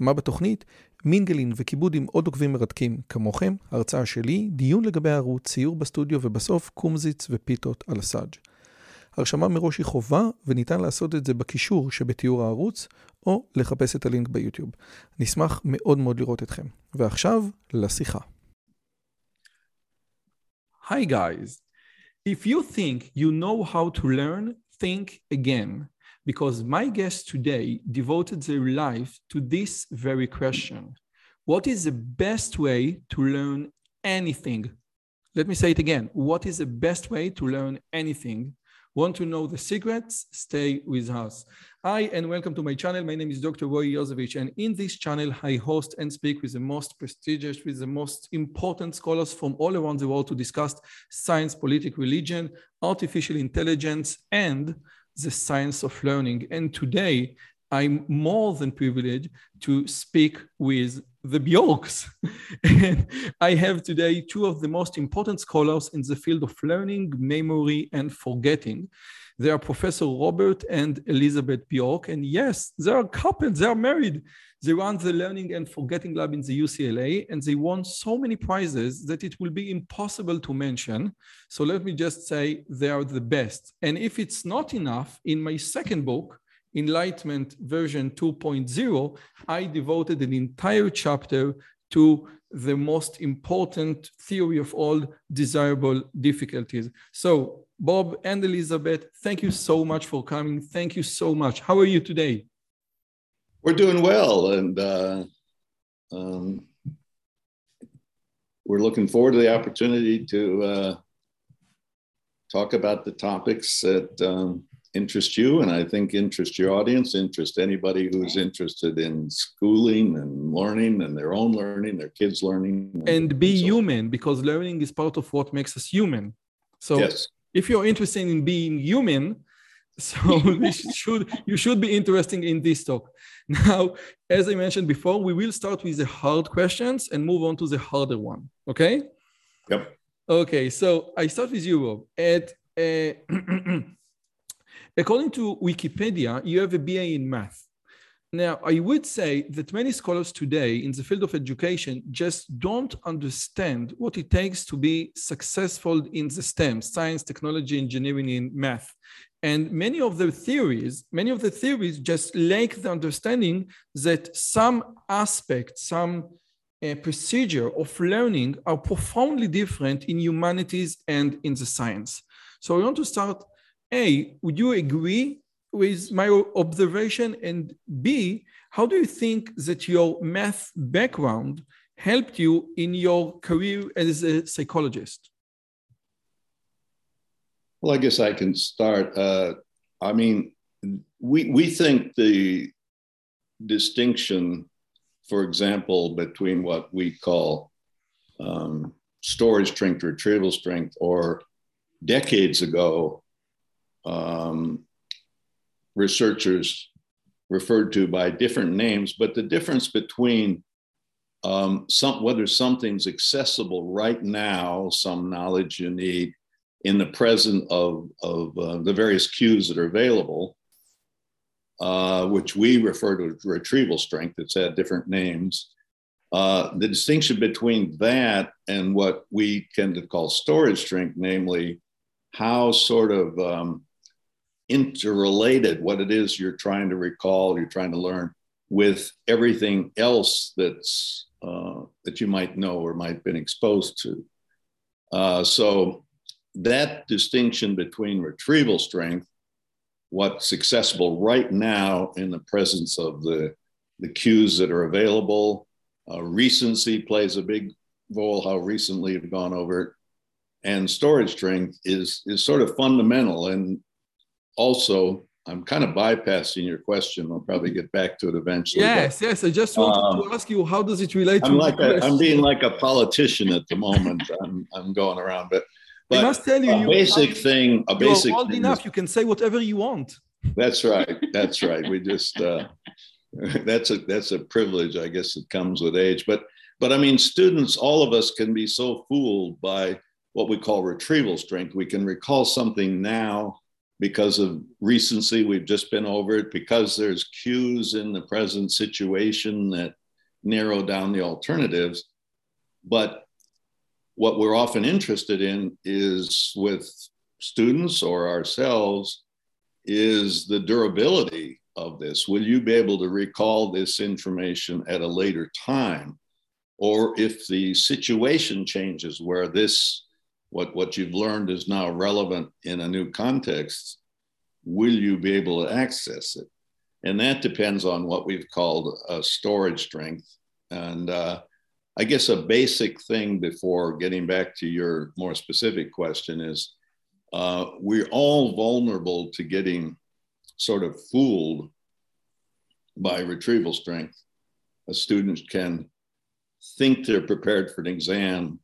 מה בתוכנית? מינגלין וכיבוד עם עוד עוקבים מרתקים כמוכם, הרצאה שלי, דיון לגבי הערוץ, ציור בסטודיו ובסוף קומזיץ ופיתות על הסאג'. הרשמה מראש היא חובה וניתן לעשות את זה בקישור שבתיאור הערוץ או לחפש את הלינק ביוטיוב. נשמח מאוד מאוד לראות אתכם. ועכשיו, לשיחה. Hi guys. If you think you know how to learn, think again. Because my guest today devoted their life to this very question. What is the best way to learn anything? Let me say it again. What is the best way to learn anything? Want to know the secrets? Stay with us. Hi, and welcome to my channel. My name is Dr. Roy Yozevich, and in this channel, I host and speak with the most prestigious, with the most important scholars from all around the world to discuss science, politics, religion, artificial intelligence, and the science of learning. And today, I'm more than privileged to speak with the Bjorks. and I have today two of the most important scholars in the field of learning, memory, and forgetting. They are Professor Robert and Elizabeth Bjork. And yes, they are couples, they are married. They run the Learning and Forgetting Lab in the UCLA, and they won so many prizes that it will be impossible to mention. So let me just say they are the best. And if it's not enough, in my second book, Enlightenment version 2.0, I devoted an entire chapter to the most important theory of all desirable difficulties. So, Bob and Elizabeth, thank you so much for coming. Thank you so much. How are you today? We're doing well, and uh, um, we're looking forward to the opportunity to uh, talk about the topics that um, interest you and I think interest your audience, interest anybody who's interested in schooling and learning and their own learning, their kids' learning. And be so human because learning is part of what makes us human. So yes. If you're interested in being human, so you should you should be interested in this talk. Now, as I mentioned before, we will start with the hard questions and move on to the harder one. Okay? Yep. Okay, so I start with you, Rob. At uh, According to Wikipedia, you have a BA in math. Now, I would say that many scholars today in the field of education just don't understand what it takes to be successful in the STEM, science, technology, engineering, and math. And many of the theories, many of the theories just lack the understanding that some aspects, some uh, procedure of learning are profoundly different in humanities and in the science. So I want to start a, would you agree with my observation? And B, how do you think that your math background helped you in your career as a psychologist? Well, I guess I can start. Uh, I mean, we, we think the distinction, for example, between what we call um, storage strength, retrieval strength, or decades ago, um, researchers referred to by different names, but the difference between um, some, whether something's accessible right now, some knowledge you need in the present of, of uh, the various cues that are available, uh, which we refer to as retrieval strength, it's had different names. Uh, the distinction between that and what we tend to call storage strength, namely how sort of um, interrelated what it is you're trying to recall, you're trying to learn with everything else that's uh, that you might know or might have been exposed to. Uh, so that distinction between retrieval strength, what's accessible right now in the presence of the the cues that are available, uh, recency plays a big role. How recently you've gone over it, and storage strength is is sort of fundamental and also, I'm kind of bypassing your question. I'll probably get back to it eventually. Yes, but, yes. I just wanted um, to ask you how does it relate I'm to like a, I'm being like a politician at the moment. I'm I'm going around, but I must tell you, a you basic thing, a basic old thing enough. is- You can say whatever you want. That's right. That's right. We just uh, that's a that's a privilege, I guess, that comes with age. But but I mean, students, all of us can be so fooled by what we call retrieval strength. We can recall something now because of recency. We've just been over it because there's cues in the present situation that narrow down the alternatives. But what we're often interested in is with students or ourselves is the durability of this. Will you be able to recall this information at a later time? Or if the situation changes where this, what, what you've learned is now relevant in a new context, will you be able to access it? And that depends on what we've called a storage strength. And uh, I guess a basic thing before getting back to your more specific question is uh, we're all vulnerable to getting sort of fooled by retrieval strength. A student can think they're prepared for an exam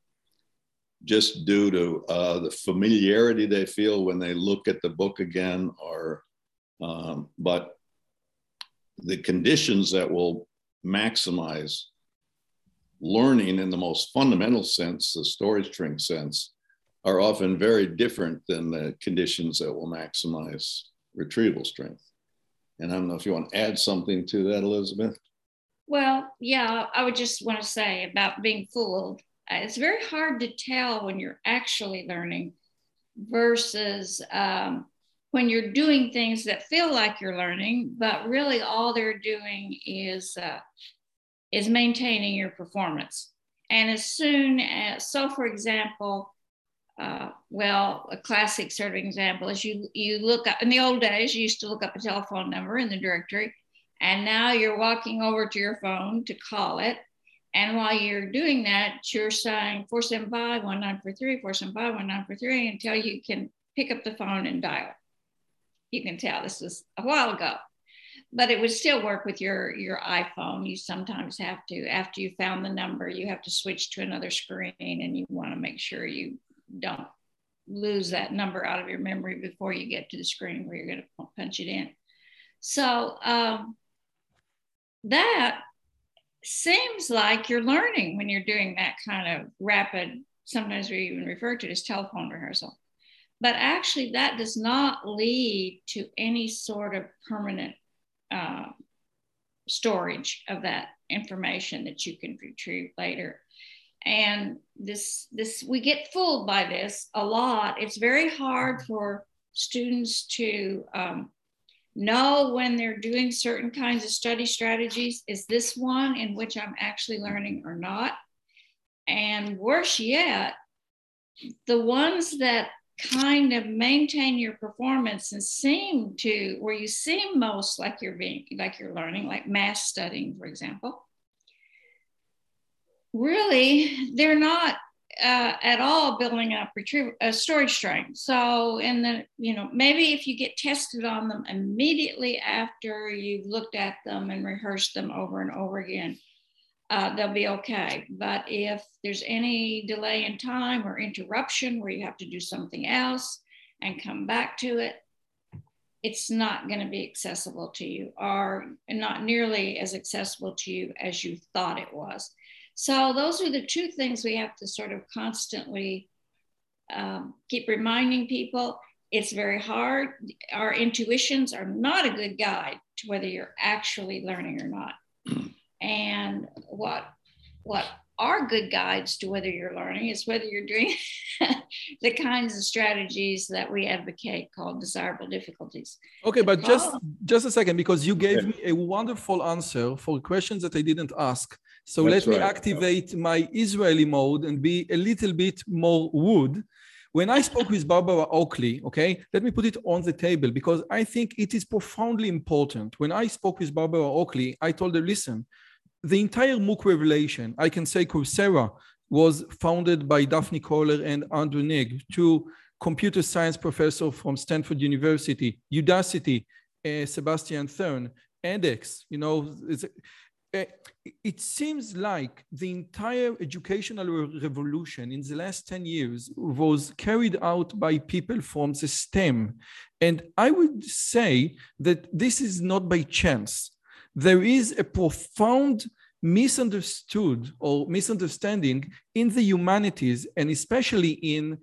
just due to uh, the familiarity they feel when they look at the book again, or um, but the conditions that will maximize learning in the most fundamental sense, the storage strength sense, are often very different than the conditions that will maximize retrieval strength. And I don't know if you want to add something to that, Elizabeth. Well, yeah, I would just want to say about being fooled. Uh, It's very hard to tell when you're actually learning versus um, when you're doing things that feel like you're learning, but really all they're doing is uh, is maintaining your performance. And as soon as, so for example, uh, well, a classic sort of example is you you look up in the old days, you used to look up a telephone number in the directory, and now you're walking over to your phone to call it. And while you're doing that, you're saying 475 1943, 475 1943 until you can pick up the phone and dial. You can tell this was a while ago, but it would still work with your, your iPhone. You sometimes have to, after you found the number, you have to switch to another screen and you want to make sure you don't lose that number out of your memory before you get to the screen where you're going to punch it in. So um, that seems like you're learning when you're doing that kind of rapid, sometimes we even refer to it as telephone rehearsal. But actually, that does not lead to any sort of permanent uh, storage of that information that you can retrieve later and this this we get fooled by this a lot it's very hard for students to um, know when they're doing certain kinds of study strategies is this one in which i'm actually learning or not? And worse yet the ones that kind of maintain your performance and seem to where you seem most like you're being like you're learning like math studying for example really they're not uh, at all building up retrieval uh, storage strength. So, in the you know maybe if you get tested on them immediately after you've looked at them and rehearsed them over and over again, uh, they'll be okay. But if there's any delay in time or interruption where you have to do something else and come back to it, it's not going to be accessible to you, or not nearly as accessible to you as you thought it was. So those are the two things we have to sort of constantly um, keep reminding people. It's very hard. Our intuitions are not a good guide to whether you're actually learning or not. And what what are good guides to whether you're learning is whether you're doing the kinds of strategies that we advocate called desirable difficulties. Okay, but just just a second because you gave me a wonderful answer for questions that I didn't ask. So That's let me right. activate my Israeli mode and be a little bit more wood. When I spoke with Barbara Oakley, okay, let me put it on the table because I think it is profoundly important. When I spoke with Barbara Oakley, I told her, listen, the entire MOOC revelation, I can say Coursera was founded by Daphne Koller and Andrew Ng, two computer science professors from Stanford University, Udacity, uh, Sebastian Thrun, edX, you know, it's, Eh, it seems like the entire educational revolution in the last 10 years was carried out by people from the STEM. And I would say that this is not by chance. There is a profound misunderstood or misunderstanding in the humanities and especially in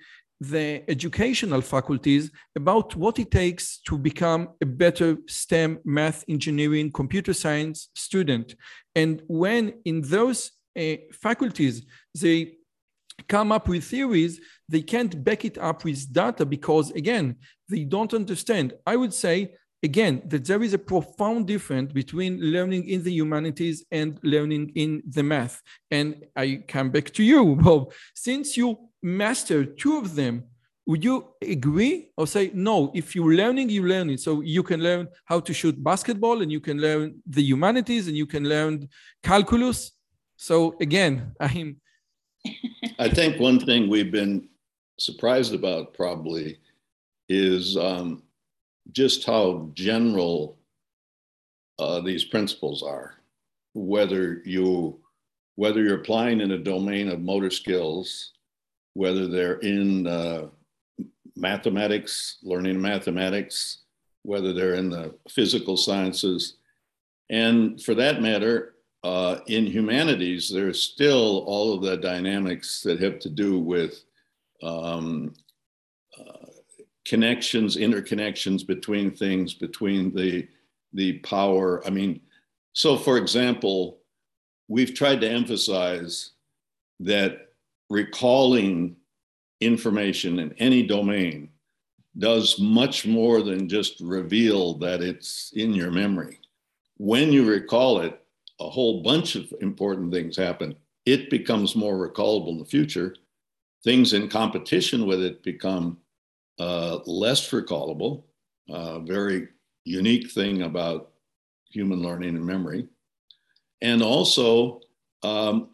the educational faculties about what it takes to become a better STEM, math, engineering, computer science student. And when in those uh, faculties they come up with theories, they can't back it up with data because, again, they don't understand. I would say, again, that there is a profound difference between learning in the humanities and learning in the math. And I come back to you, Bob. Since you master two of them, would you agree or say no? If you're learning, you learn it. So you can learn how to shoot basketball, and you can learn the humanities, and you can learn calculus. So again, I'm. I think one thing we've been surprised about probably is um, just how general uh, these principles are. Whether you whether you're applying in a domain of motor skills whether they're in uh, mathematics, learning mathematics, whether they're in the physical sciences, and for that matter, uh, in humanities, there's still all of the dynamics that have to do with um, uh, connections, interconnections between things, between the the power. I mean, so for example, we've tried to emphasize that recalling information in any domain does much more than just reveal that it's in your memory. When you recall it, a whole bunch of important things happen. It becomes more recallable in the future. Things in competition with it become uh, less recallable. Uh, very unique thing about human learning and memory. And also, um,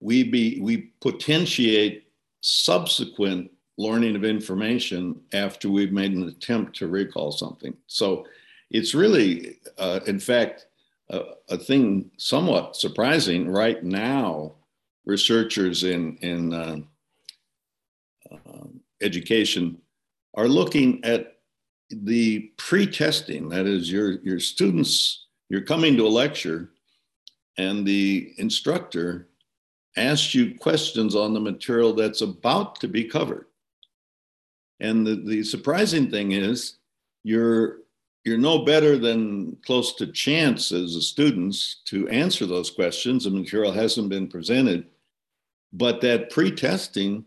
we be we potentiate subsequent learning of information after we've made an attempt to recall something. So it's really, uh, in fact, a, a, thing somewhat surprising right now. Researchers in in uh, uh, education are looking at the pre-testing. That is, your your students. You're coming to a lecture, and the instructor asks you questions on the material that's about to be covered. And the, the surprising thing is you're you're no better than close to chance as a students to answer those questions. The material hasn't been presented, but that pre-testing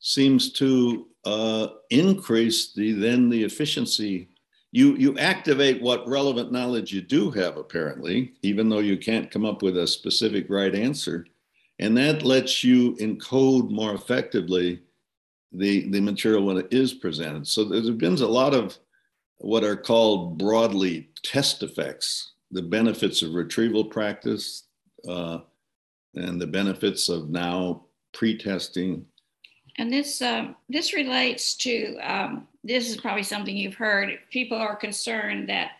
seems to uh, increase the then the efficiency. You you activate what relevant knowledge you do have apparently, even though you can't come up with a specific right answer and that lets you encode more effectively the, the material when it is presented. So there's been a lot of what are called broadly test effects, the benefits of retrieval practice uh, and the benefits of now pre-testing. And this uh, this relates to um, this is probably something you've heard. People are concerned that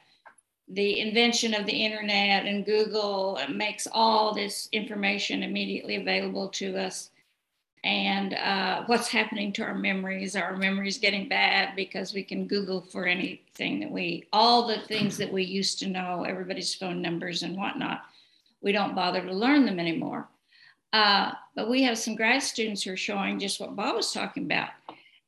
the invention of the internet and Google makes all this information immediately available to us. And uh, what's happening to our memories? Our memories getting bad because we can Google for anything that we, all the things that we used to know, everybody's phone numbers and whatnot, we don't bother to learn them anymore. Uh, but we have some grad students who are showing just what Bob was talking about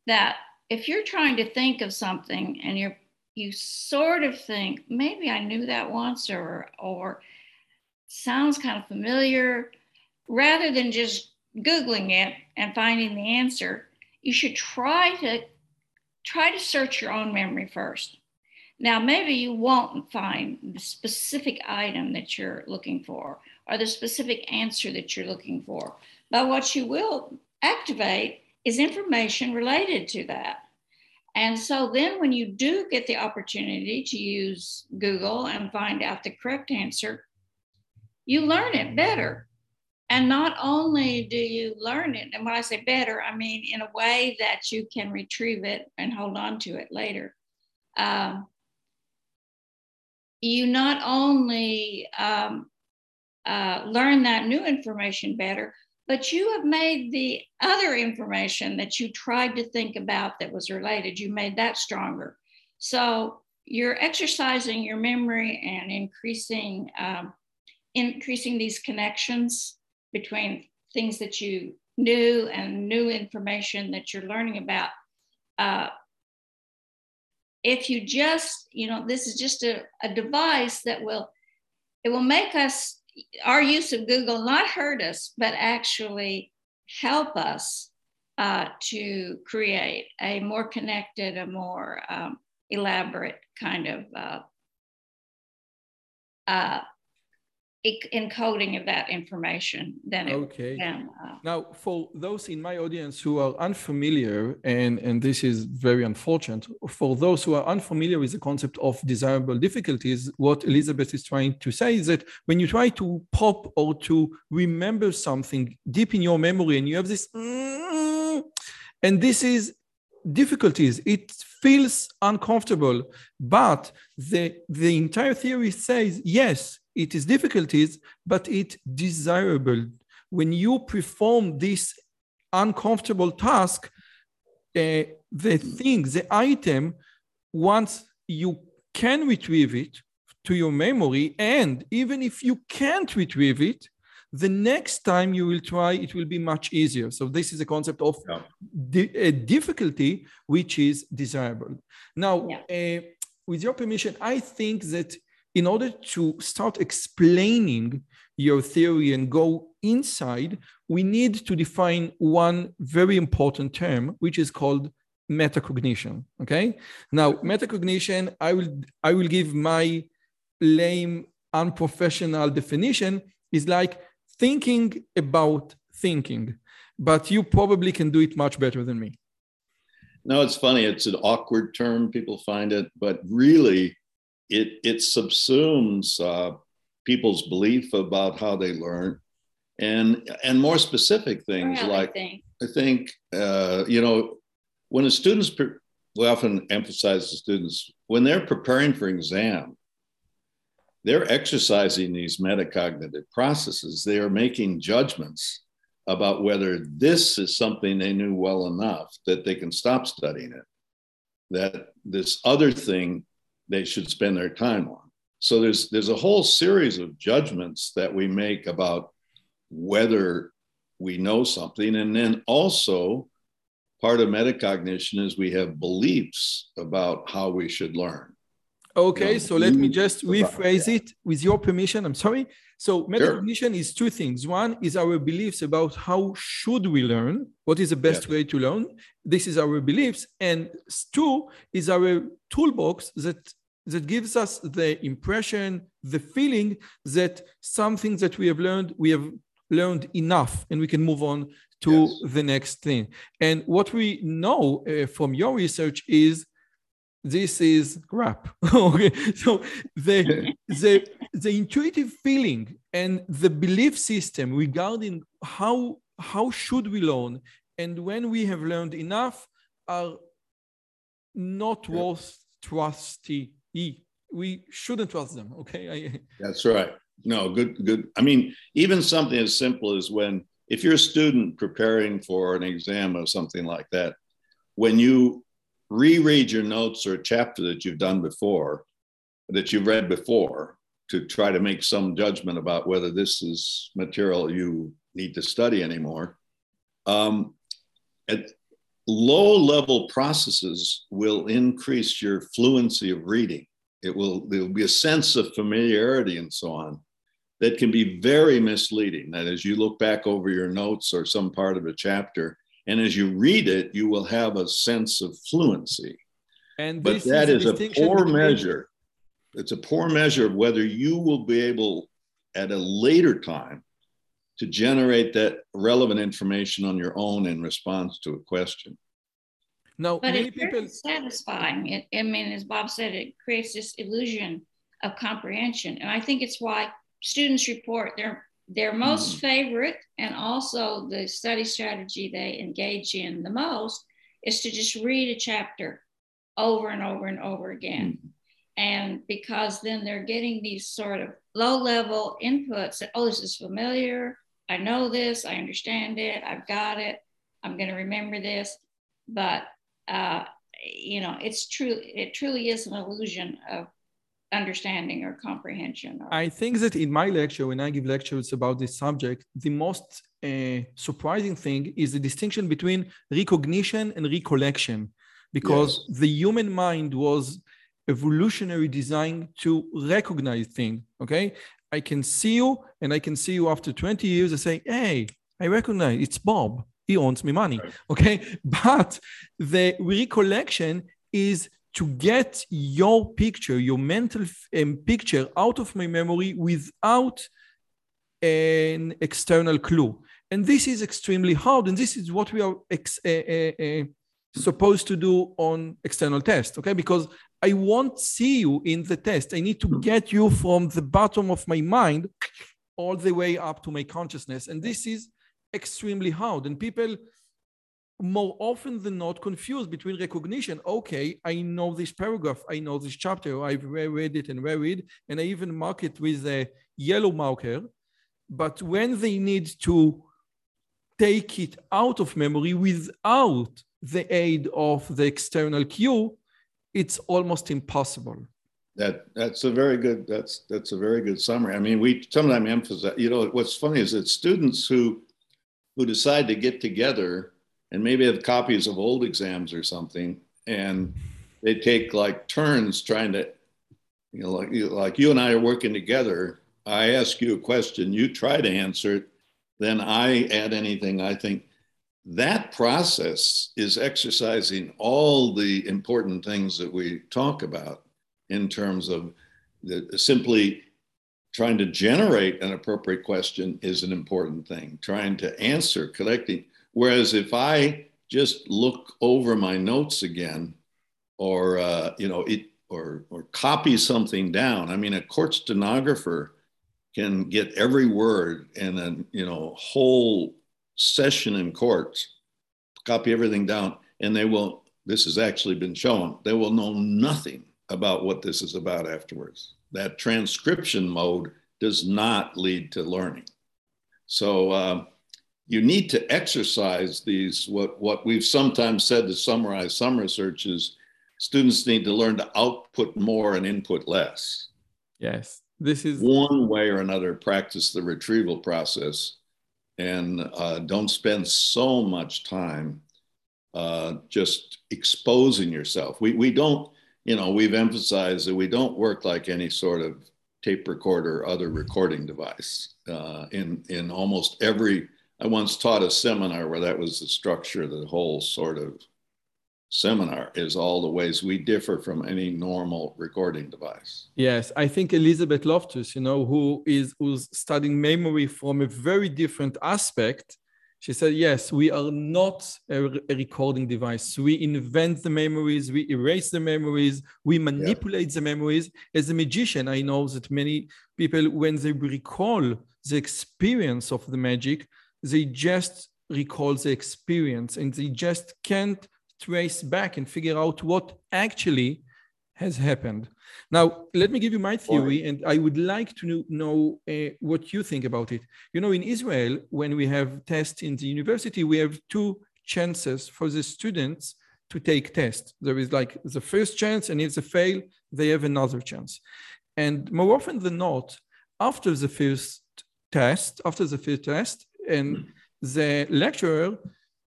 that if you're trying to think of something and you're you sort of think maybe I knew that once or or sounds kind of familiar rather than just googling it and finding the answer you should try to try to search your own memory first. Now maybe you won't find the specific item that you're looking for or the specific answer that you're looking for but what you will activate is information related to that and so then when you do get the opportunity to use Google and find out the correct answer, you learn it better. And not only do you learn it, and when I say better, I mean in a way that you can retrieve it and hold on to it later. Um, you not only um, uh, learn that new information better, but you have made the other information that you tried to think about that was related, you made that stronger. So you're exercising your memory and increasing um, increasing these connections between things that you knew and new information that you're learning about. Uh, if you just, you know, this is just a, a device that will, it will make us, our use of Google not hurt us, but actually help us uh, to create a more connected, a more um, elaborate kind of uh, uh, encoding of that information than it okay. than, uh, now for those in my audience who are unfamiliar and and this is very unfortunate for those who are unfamiliar with the concept of desirable difficulties what elizabeth is trying to say is that when you try to pop or to remember something deep in your memory and you have this mm, and this is difficulties it feels uncomfortable but the the entire theory says yes it is difficulties, but it's desirable. When you perform this uncomfortable task, uh, the thing, the item, once you can retrieve it to your memory, and even if you can't retrieve it, the next time you will try, it will be much easier. So this is a concept of yeah. di- a difficulty, which is desirable. Now, yeah. uh, with your permission, I think that in order to start explaining your theory and go inside, we need to define one very important term, which is called metacognition. Okay. Now, metacognition, I will I will give my lame, unprofessional definition is like thinking about thinking, but you probably can do it much better than me. No, it's funny. It's an awkward term. People find it, but really, it it subsumes uh, people's belief about how they learn, and and more specific things like I think, I think uh, you know when the students pre- we often emphasize the students when they're preparing for exam they're exercising these metacognitive processes. They are making judgments about whether this is something they knew well enough that they can stop studying it that this other thing they should spend their time on. So there's there's a whole series of judgments that we make about whether we know something, and then also part of metacognition is we have beliefs about how we should learn. Okay, you know, so let me just rephrase it with your permission. I'm sorry. So metacognition sure. is two things. One is our beliefs about how should we learn, what is the best yes. way to learn. This is our beliefs, and two is our toolbox that that gives us the impression, the feeling that some things that we have learned, we have learned enough, and we can move on to yes. the next thing. And what we know uh, from your research is this is crap. okay, so the the the intuitive feeling and the belief system regarding how how should we learn and when we have learned enough are not worth trusty we shouldn't trust them okay? That's right. No good good. I mean even something as simple as when if you're a student preparing for an exam or something like that when you reread your notes or a chapter that you've done before that you've read before to try to make some judgment about whether this is material you need to study anymore. Um, at low level processes will increase your fluency of reading. It will there will be a sense of familiarity and so on that can be very misleading. That as you look back over your notes or some part of a chapter and as you read it you will have a sense of fluency. And but that is, is a poor measure. It's a poor measure of whether you will be able at a later time to generate that relevant information on your own in response to a question. No, but it's people... very satisfying. It, I mean, as Bob said, it creates this illusion of comprehension, and I think it's why students report their their most mm. favorite and also the study strategy they engage in the most is to just read a chapter over and over and over again. Mm. And because then they're getting these sort of low level inputs that, oh, this is familiar. I know this. I understand it. I've got it. I'm going to remember this. But, uh, you know, it's true. It truly is an illusion of understanding or comprehension. Or- I think that in my lecture, when I give lectures about this subject, the most uh, surprising thing is the distinction between recognition and recollection, because yes. the human mind was evolutionary designed to recognize things. Okay, I can see you, and I can see you after 20 years and say, "Hey, I recognize it's Bob. He owns me money." Right. Okay, but the recollection is to get your picture, your mental um, picture out of my memory without an external clue. And this is extremely hard. And this is what we are ex- uh, uh, uh, supposed to do on external tests, okay? Because I won't see you in the test. I need to get you from the bottom of my mind all the way up to my consciousness. And this is extremely hard. And people more often than not confused between recognition. Okay, I know this paragraph, I know this chapter, I've read it and reread, and I even mark it with a yellow marker. But when they need to take it out of memory without the aid of the external cue, it's almost impossible. That that's a very good that's that's a very good summary. I mean, we sometimes emphasize. You know, what's funny is that students who who decide to get together and maybe have copies of old exams or something, and they take like turns trying to, you know, like you, like you and I are working together. I ask you a question, you try to answer it, then I add anything I think. That process is exercising all the important things that we talk about in terms of the, simply trying to generate an appropriate question is an important thing. Trying to answer, collecting Whereas if I just look over my notes again, or uh, you know, it or or copy something down. I mean, a court stenographer can get every word in a you know whole session in court, copy everything down, and they will. This has actually been shown. They will know nothing about what this is about afterwards. That transcription mode does not lead to learning. So. Uh, you need to exercise these what what we've sometimes said to summarize some research is students need to learn to output more and input less. Yes this is one way or another practice the retrieval process and uh, don't spend so much time uh, just exposing yourself. We, we don't you know we've emphasized that we don't work like any sort of tape recorder or other recording device uh, in in almost every I once taught a seminar where that was the structure of the whole sort of seminar is all the ways we differ from any normal recording device. Yes, I think Elizabeth Loftus, you know, who is who's studying memory from a very different aspect. She said, yes, we are not a, a recording device. We invent the memories, we erase the memories, we manipulate yeah. the memories. As a magician, I know that many people, when they recall the experience of the magic, they just recall the experience and they just can't trace back and figure out what actually has happened. Now, let me give you my theory, and I would like to know uh, what you think about it. You know, in Israel, when we have tests in the university, we have two chances for the students to take tests. There is like the first chance, and if they fail, they have another chance. And more often than not, after the first test, after the first test, and the lecturer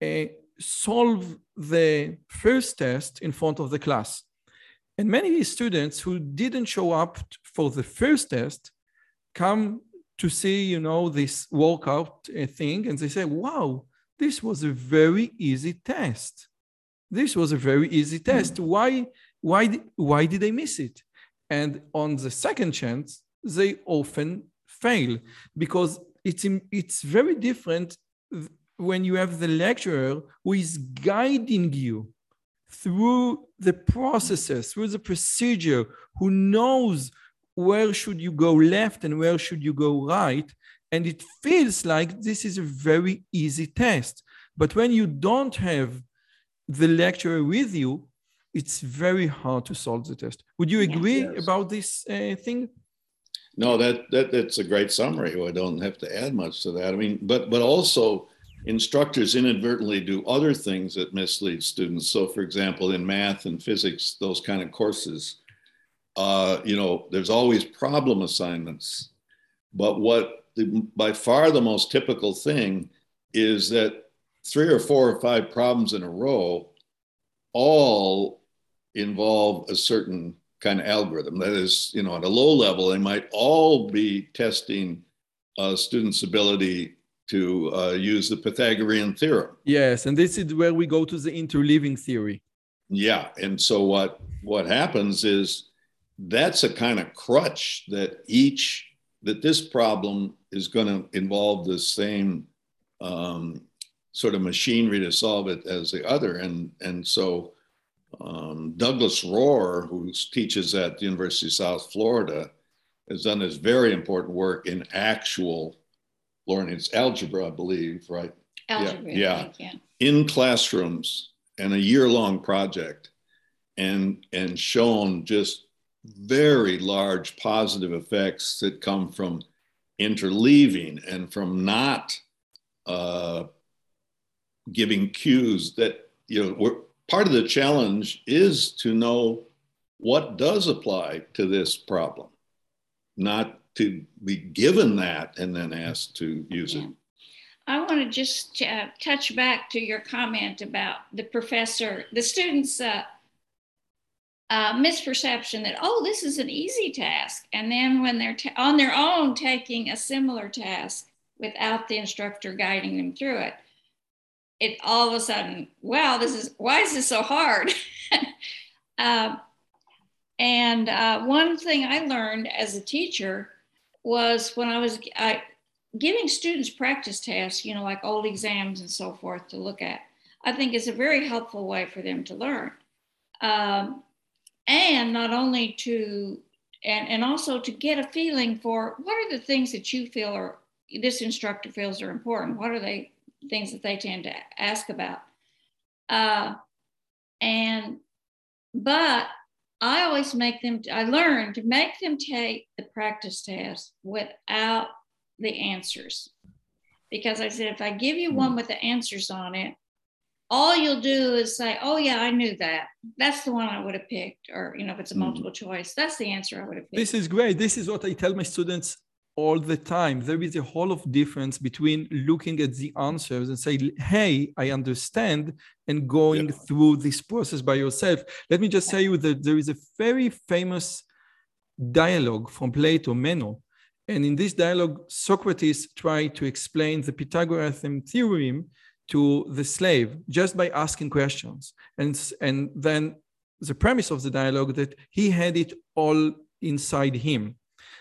uh, solve the first test in front of the class. And many students who didn't show up for the first test come to see, you know, this workout uh, thing, and they say, wow, this was a very easy test. This was a very easy test. Why, why, why did they miss it? And on the second chance, they often fail because it's, it's very different when you have the lecturer who is guiding you through the processes, through the procedure, who knows where should you go left and where should you go right. And it feels like this is a very easy test. But when you don't have the lecturer with you, it's very hard to solve the test. Would you agree yes. about this uh, thing? No, that, that that's a great summary. I don't have to add much to that. I mean, but but also instructors inadvertently do other things that mislead students. So, for example, in math and physics, those kind of courses, uh, you know, there's always problem assignments. But what the, by far the most typical thing is that three or four or five problems in a row all involve a certain kind of algorithm. That is, you know, at a low level, they might all be testing uh, students' ability to uh, use the Pythagorean theorem. Yes, and this is where we go to the interleaving theory. Yeah, and so what what happens is that's a kind of crutch that each that this problem is going to involve the same um, sort of machinery to solve it as the other, and and so um, Douglas Rohrer, who teaches at the University of South Florida, has done this very important work in actual learning. It's algebra, I believe, right? Algebra, yeah, yeah. yeah. In classrooms and a year-long project, and and shown just very large positive effects that come from interleaving and from not uh, giving cues that you know part of the challenge is to know what does apply to this problem, not to be given that and then asked to use yeah. it. I want to just uh, touch back to your comment about the professor, the students' uh, uh, misperception that, oh, this is an easy task. And then when they're on their own taking a similar task without the instructor guiding them through it, it all of a sudden, wow, this is why is this so hard? uh, and uh, one thing I learned as a teacher was when I was I, giving students practice tasks, you know, like old exams and so forth to look at, I think is a very helpful way for them to learn. Um, and not only to, and, and also to get a feeling for what are the things that you feel are, this instructor feels are important. What are they things that they tend to ask about. Uh, and, but I always make them, I learn to make them take the practice test without the answers. Because I said, if I give you one with the answers on it, all you'll do is say, oh, yeah, I knew that. That's the one I would have picked. Or, you know, if it's a mm-hmm. multiple choice, that's the answer I would have picked. This is great. This is what I tell my students all the time. There is a whole of difference between looking at the answers and say, hey, I understand, and going yeah. through this process by yourself. Let me just say you that there is a very famous dialogue from Plato, Meno. And in this dialogue, Socrates tried to explain the Pythagorean theorem to the slave just by asking questions. And, and then the premise of the dialogue that he had it all inside him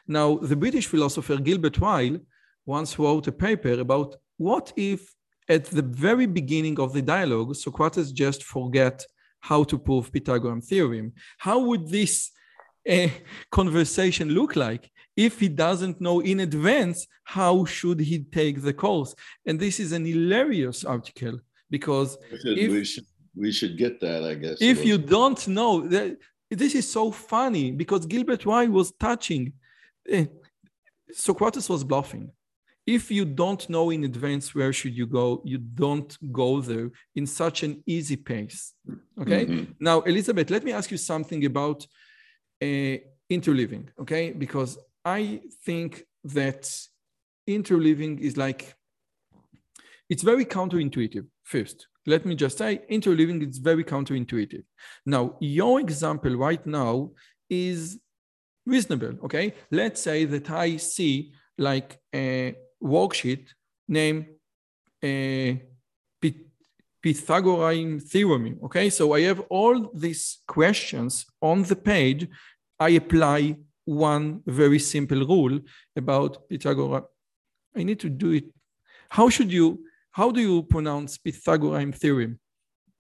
now, the British philosopher Gilbert Ryle once wrote a paper about what if at the very beginning of the dialogue, Socrates just forget how to prove Pythagorean theorem. How would this uh, conversation look like if he doesn't know in advance how should he take the course? And this is an hilarious article because we should, if, we should, we should get that, I guess. If you don't know, that, this is so funny because Gilbert Ryle was touching Socrates was bluffing. If you don't know in advance where should you go, you don't go there in such an easy pace. Okay. Mm-hmm. Now, Elizabeth, let me ask you something about uh, interleaving. Okay, because I think that interleaving is like it's very counterintuitive. First, let me just say interleaving is very counterintuitive. Now, your example right now is reasonable. Okay, let's say that I see like a worksheet named uh, a Pythagorean theorem. Okay, so I have all these questions on the page. I apply one very simple rule about Pythagorean. I need to do it. How should you? How do you pronounce Pythagorean theorem?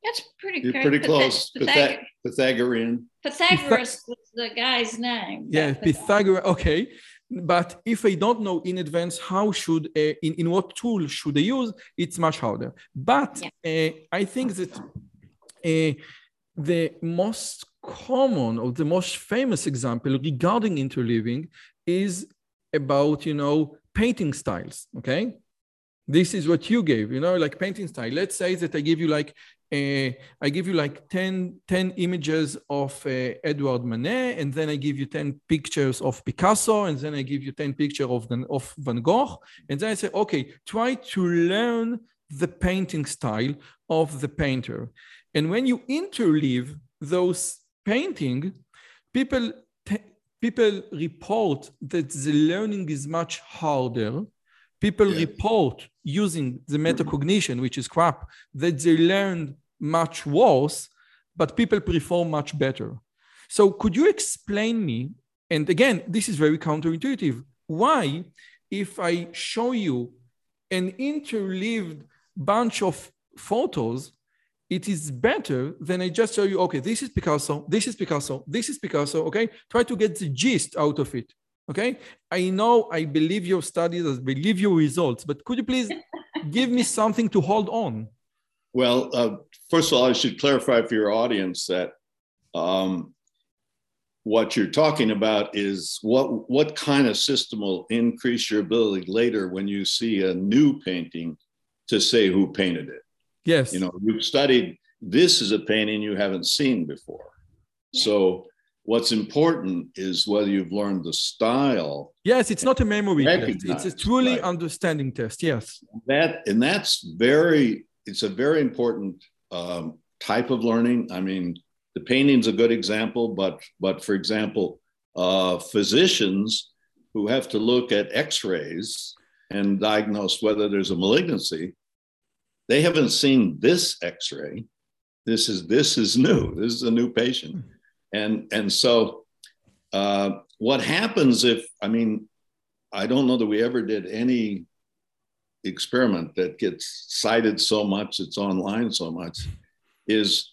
That's pretty, You're pretty close. Pythag- Pythagorean. Pythagoras was the guy's name. Yeah, Pythagoras. Okay. But if I don't know in advance how should, uh, in, in what tool should I use, it's much harder. But yeah. uh, I think that uh, the most common or the most famous example regarding interleaving is about, you know, painting styles, okay? This is what you gave, you know, like painting style. Let's say that I give you like uh, I give you like 10, 10 images of uh, Edouard Manet, and then I give you 10 pictures of Picasso, and then I give you 10 pictures of, of Van Gogh. And then I say, okay, try to learn the painting style of the painter. And when you interleave those painting, people, people report that the learning is much harder People yeah. report using the metacognition, which is crap, that they learned much worse, but people perform much better. So could you explain me, and again, this is very counterintuitive, why if I show you an interleaved bunch of photos, it is better than I just show you, okay, this is Picasso, this is Picasso, this is Picasso, okay? Try to get the gist out of it. Okay. I know I believe your studies, I believe your results, but could you please give me something to hold on? Well, uh, first of all, I should clarify for your audience that um, what you're talking about is what what kind of system will increase your ability later when you see a new painting to say who painted it. Yes. You know, you've studied this is a painting you haven't seen before. So What's important is whether you've learned the style. Yes, it's not a memory test. It's a truly right. understanding test. Yes. That and that's very. It's a very important um, type of learning. I mean, the painting's a good example, but but for example, uh, physicians who have to look at X-rays and diagnose whether there's a malignancy, they haven't seen this X-ray. This is this is new. This is a new patient. And and so uh, what happens if i mean i don't know that we ever did any experiment that gets cited so much it's online so much is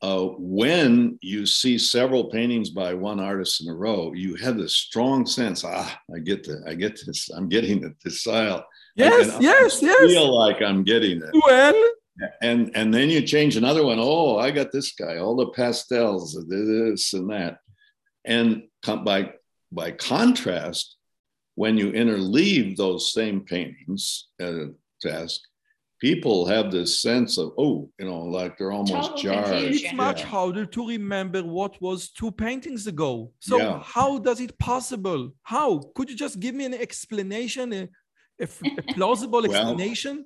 uh, when you see several paintings by one artist in a row you have this strong sense ah i get the i get this i'm getting it this style. Yes yes yes. feel like i'm getting it. Well and and then you change another one. Oh, I got this guy. All the pastels, this and that, and by by contrast, when you interleave those same paintings uh, task, people have this sense of oh, you know, like they're almost Total jarred. It's much yeah. harder to remember what was two paintings ago. So yeah. how does it possible? How could you just give me an explanation, a, a, a plausible explanation? Well,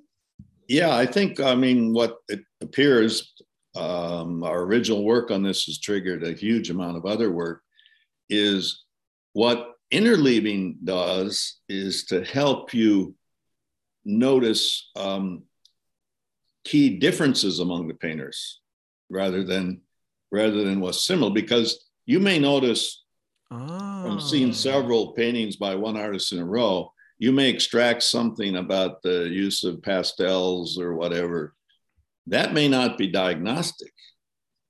yeah, I think, I mean, what it appears, um, our original work on this has triggered a huge amount of other work, is what interleaving does is to help you notice um, key differences among the painters rather than rather than what's similar because you may notice oh. from seeing several paintings by one artist in a row you may extract something about the use of pastels or whatever. That may not be diagnostic.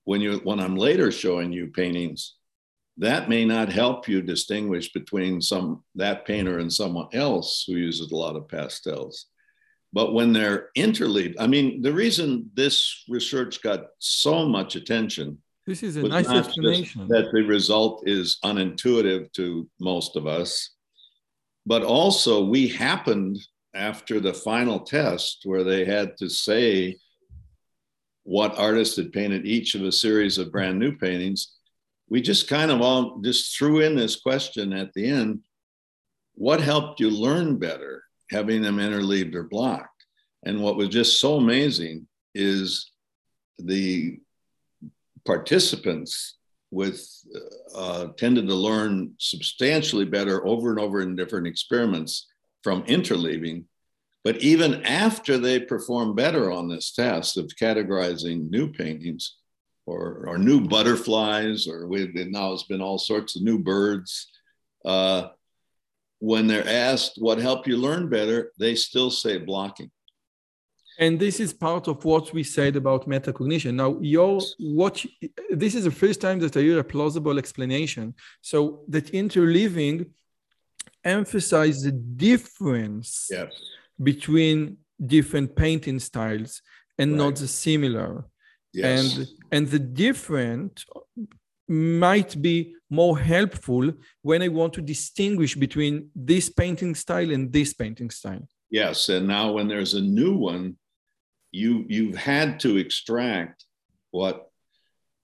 When you when I'm later showing you paintings, that may not help you distinguish between some that painter and someone else who uses a lot of pastels. But when they're interleaved, I mean, the reason this research got so much attention this is a nice explanation. That the result is unintuitive to most of us, but also, we happened after the final test where they had to say what artist had painted each of a series of brand new paintings. We just kind of all just threw in this question at the end what helped you learn better, having them interleaved or blocked? And what was just so amazing is the participants with uh, tended to learn substantially better over and over in different experiments from interleaving. But even after they perform better on this test of categorizing new paintings or, or new butterflies, or we, now has been all sorts of new birds, uh, when they're asked what helped you learn better, they still say blocking. And this is part of what we said about metacognition. Now, your what this is the first time that I hear a plausible explanation. So that interleaving emphasizes the difference yes. between different painting styles and right. not the similar. Yes. and and the different might be more helpful when I want to distinguish between this painting style and this painting style. Yes, and now when there's a new one, you you've had to extract what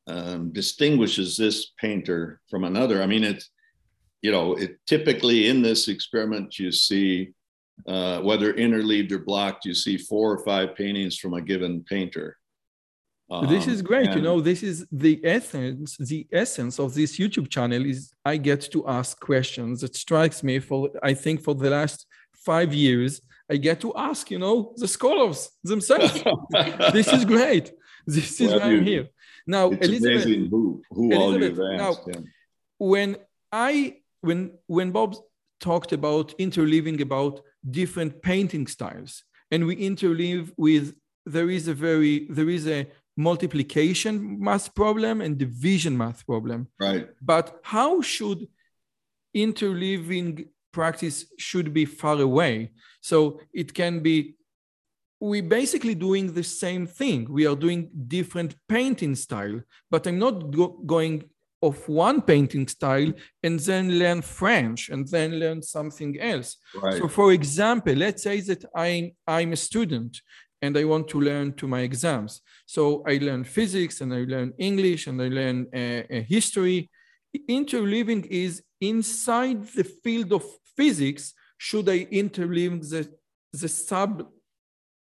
um, distinguishes this painter from another. I mean, it's you know, it typically in this experiment you see uh, whether interleaved or blocked, you see four or five paintings from a given painter. this is Um, great. You know, this is the essence, the essence of this YouTube channel is I get to ask questions. It strikes me for I think for the last five years, I get to ask, you know, the scholars themselves. this is great. This is Well, why I'm here. Now, Elizabeth, who who all Elizabeth, now- asked. yeah. when I when when Bob talked about interleaving about different painting styles, and we interleave with there is a very there is a multiplication math problem and division math problem. Right. But how should interleaving practice should be far away? So it can be we basically doing the same thing. We are doing different painting style, but I'm not go- going of one painting style and then learn French and then learn something else. Right. So, for example, let's say that I'm I'm a student and I want to learn to my exams. So I learn physics and I learn English and I learn uh, uh, history. Interleaving is inside the field of physics. Should I interleave the the sub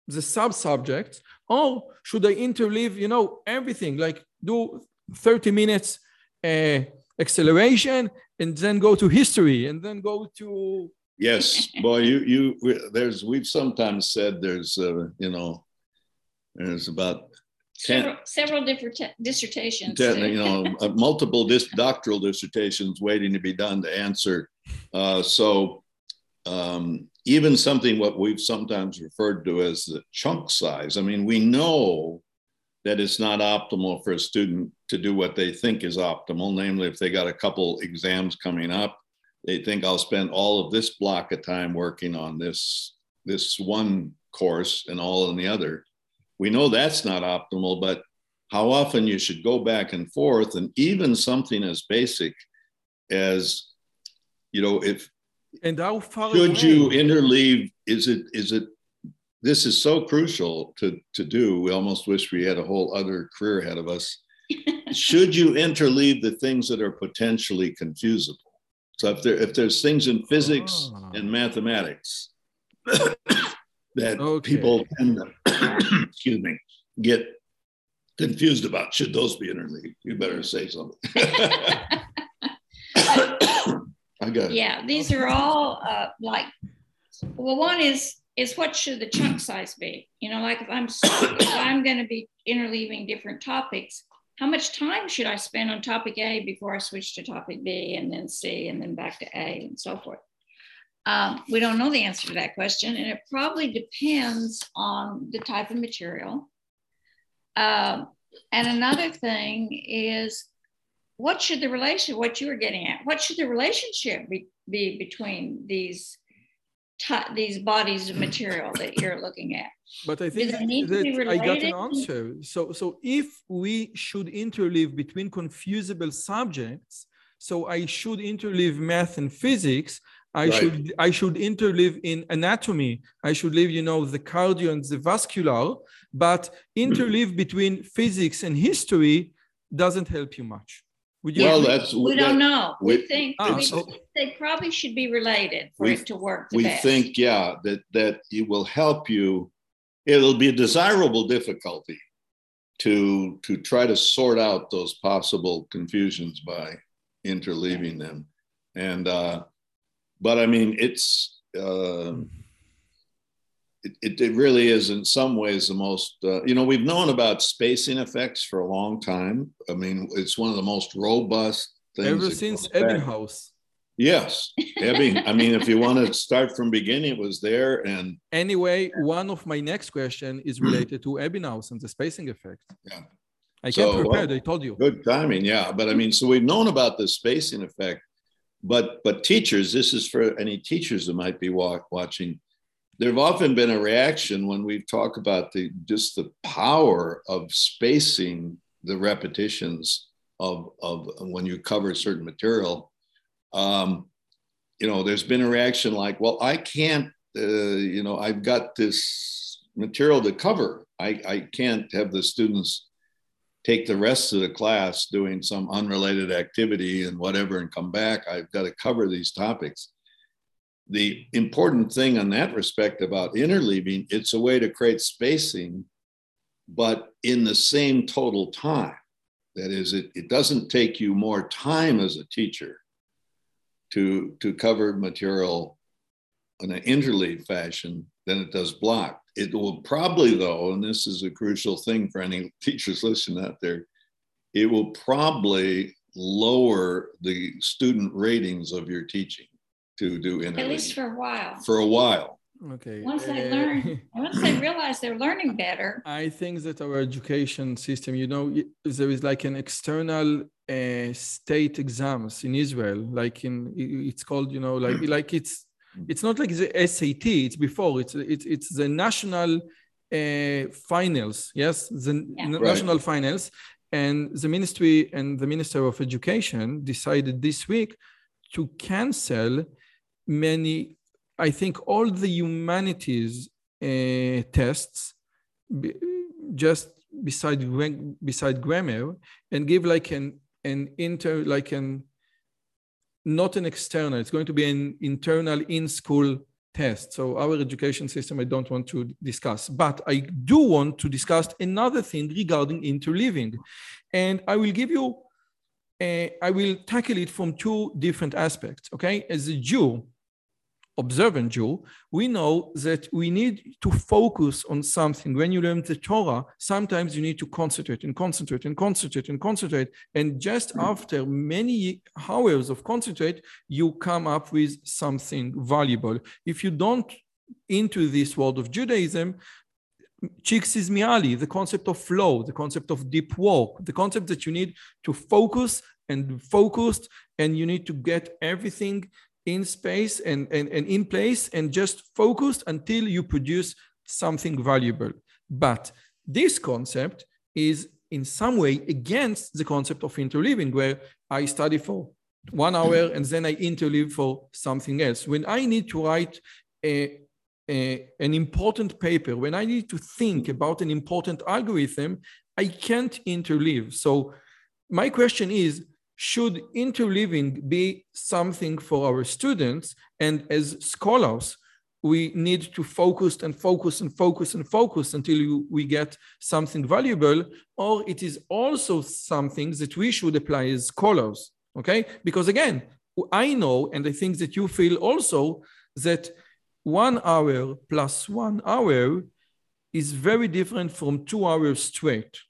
the sub subjects or should I interleave you know everything like do 30 minutes uh, acceleration and then go to history and then go to Yes, boy, you you we- there's we've sometimes said there's uh, you know there's about Several, several different dissertations. ten you know uh, multiple dis- doctoral dissertations waiting to be done to answer. Uh, so um, even something what we've sometimes referred to as the chunk size. I mean, we know that it's not optimal for a student to do what they think is optimal. Namely, if they got a couple exams coming up, they think I'll spend all of this block of time working on this this one course and all in the other. We know that's not optimal, but how often you should go back and forth, and even something as basic as you know, if and how far should away? you interleave? Is it is it? This is so crucial to to do. We almost wish we had a whole other career ahead of us. should you interleave the things that are potentially confusable? So if there if there's things in physics Ah. and mathematics that Okay. people tend to, excuse me, get confused about, should those be interleaved? You better say something. I got it. Yeah, these are all uh, like, well, one is is what should the chunk size be? You know, like if I'm if I'm going to be interleaving different topics, how much time should I spend on topic A before I switch to topic B and then C and then back to A and so forth? Um, we don't know the answer to that question, and it probably depends on the type of material. Um, and another thing is what should the relation what you were getting at what should the relationship be, be between these ti- these bodies of material that you're looking at But I think that I got an answer. So, so if we should interleave between confusable subjects, so I should interleave math and physics. I Right. should I should interleave in anatomy. I should leave, you know, the cardio and the vascular. But interleave between physics and history doesn't help you much. Would you? Well, that's we that- don't know we, we- think Ah, we, so- they probably should be related for We- it to work the we best. think, yeah, that that it will help you. It'll be a desirable difficulty to to try to sort out those possible confusions by interleaving them, and uh, but I mean, it's uh, it, it really is in some ways the most uh, you know we've known about spacing effects for a long time. I mean, it's one of the most robust things Ever since Ebbinghaus. Yes, Ebbing. I mean, if you want to start from beginning, it was there, and Anyway, one of my next question is related to Ebbinghaus and the spacing effect. Yeah. I So, came prepared. well, I told you. good timing. Yeah, but I mean, so we've known about the spacing effect, but but teachers, this is for any teachers that might be wa- watching. there have often been a reaction when we talk about the just the power of spacing the repetitions of, of when you cover certain material. Um, you know, there's been a reaction like, well, I can't, uh, you know, I've got this material to cover. I, I can't have the students take the rest of the class doing some unrelated activity and whatever and come back. I've got to cover these topics. The important thing in that respect about interleaving, it's a way to create spacing, but in the same total time. That is, it, it doesn't take you more time as a teacher to, to cover material in an interleave fashion than it does block. It will probably, though, and this is a crucial thing for any teachers listening out there, it will probably lower the student ratings of your teaching to do interleave. At least for a while. For a while. Okay. Once they uh, learn, once they realize they're learning better. I think that our education system, you know, there is like an external uh, state exams in Israel, like in it's called, you know, like like it's it's not like the SAT. It's before. It's it's it's the national uh, finals. Yes, the n- Yeah. Right. national finals, and the ministry and the minister of education decided this week to cancel many I think all the humanities uh, tests, be, just beside beside grammar, and give like an an inter like an not an external. It's going to be an internal in school test. So our education system, I don't want to discuss, but I do want to discuss another thing regarding interleaving, and I will give you. Uh, I will tackle it from two different aspects. Okay, as a Jew, observant Jew, we know that we need to focus on something. When you learn the Torah, sometimes you need to concentrate and concentrate and concentrate and concentrate. And just after many hours of concentrate, you come up with something valuable. If you don't into this world of Judaism, csikszentmihalyi, the concept of flow, the concept of deep work, the concept that you need to focus and focused, and you need to get everything in space and, and, and in place and just focused until you produce something valuable. But this concept is in some way against the concept of interleaving, where I study for one hour and then I interleave for something else. When I need to write a, a, an important paper, when I need to think about an important algorithm, I can't interleave. So my question is, should interleaving be something for our students? And as scholars, we need to focus and focus and focus and focus until you, we get something valuable, or it is also something that we should apply as scholars, okay? Because again, I know, and I think that you feel also that one hour plus one hour is very different from two hours straight.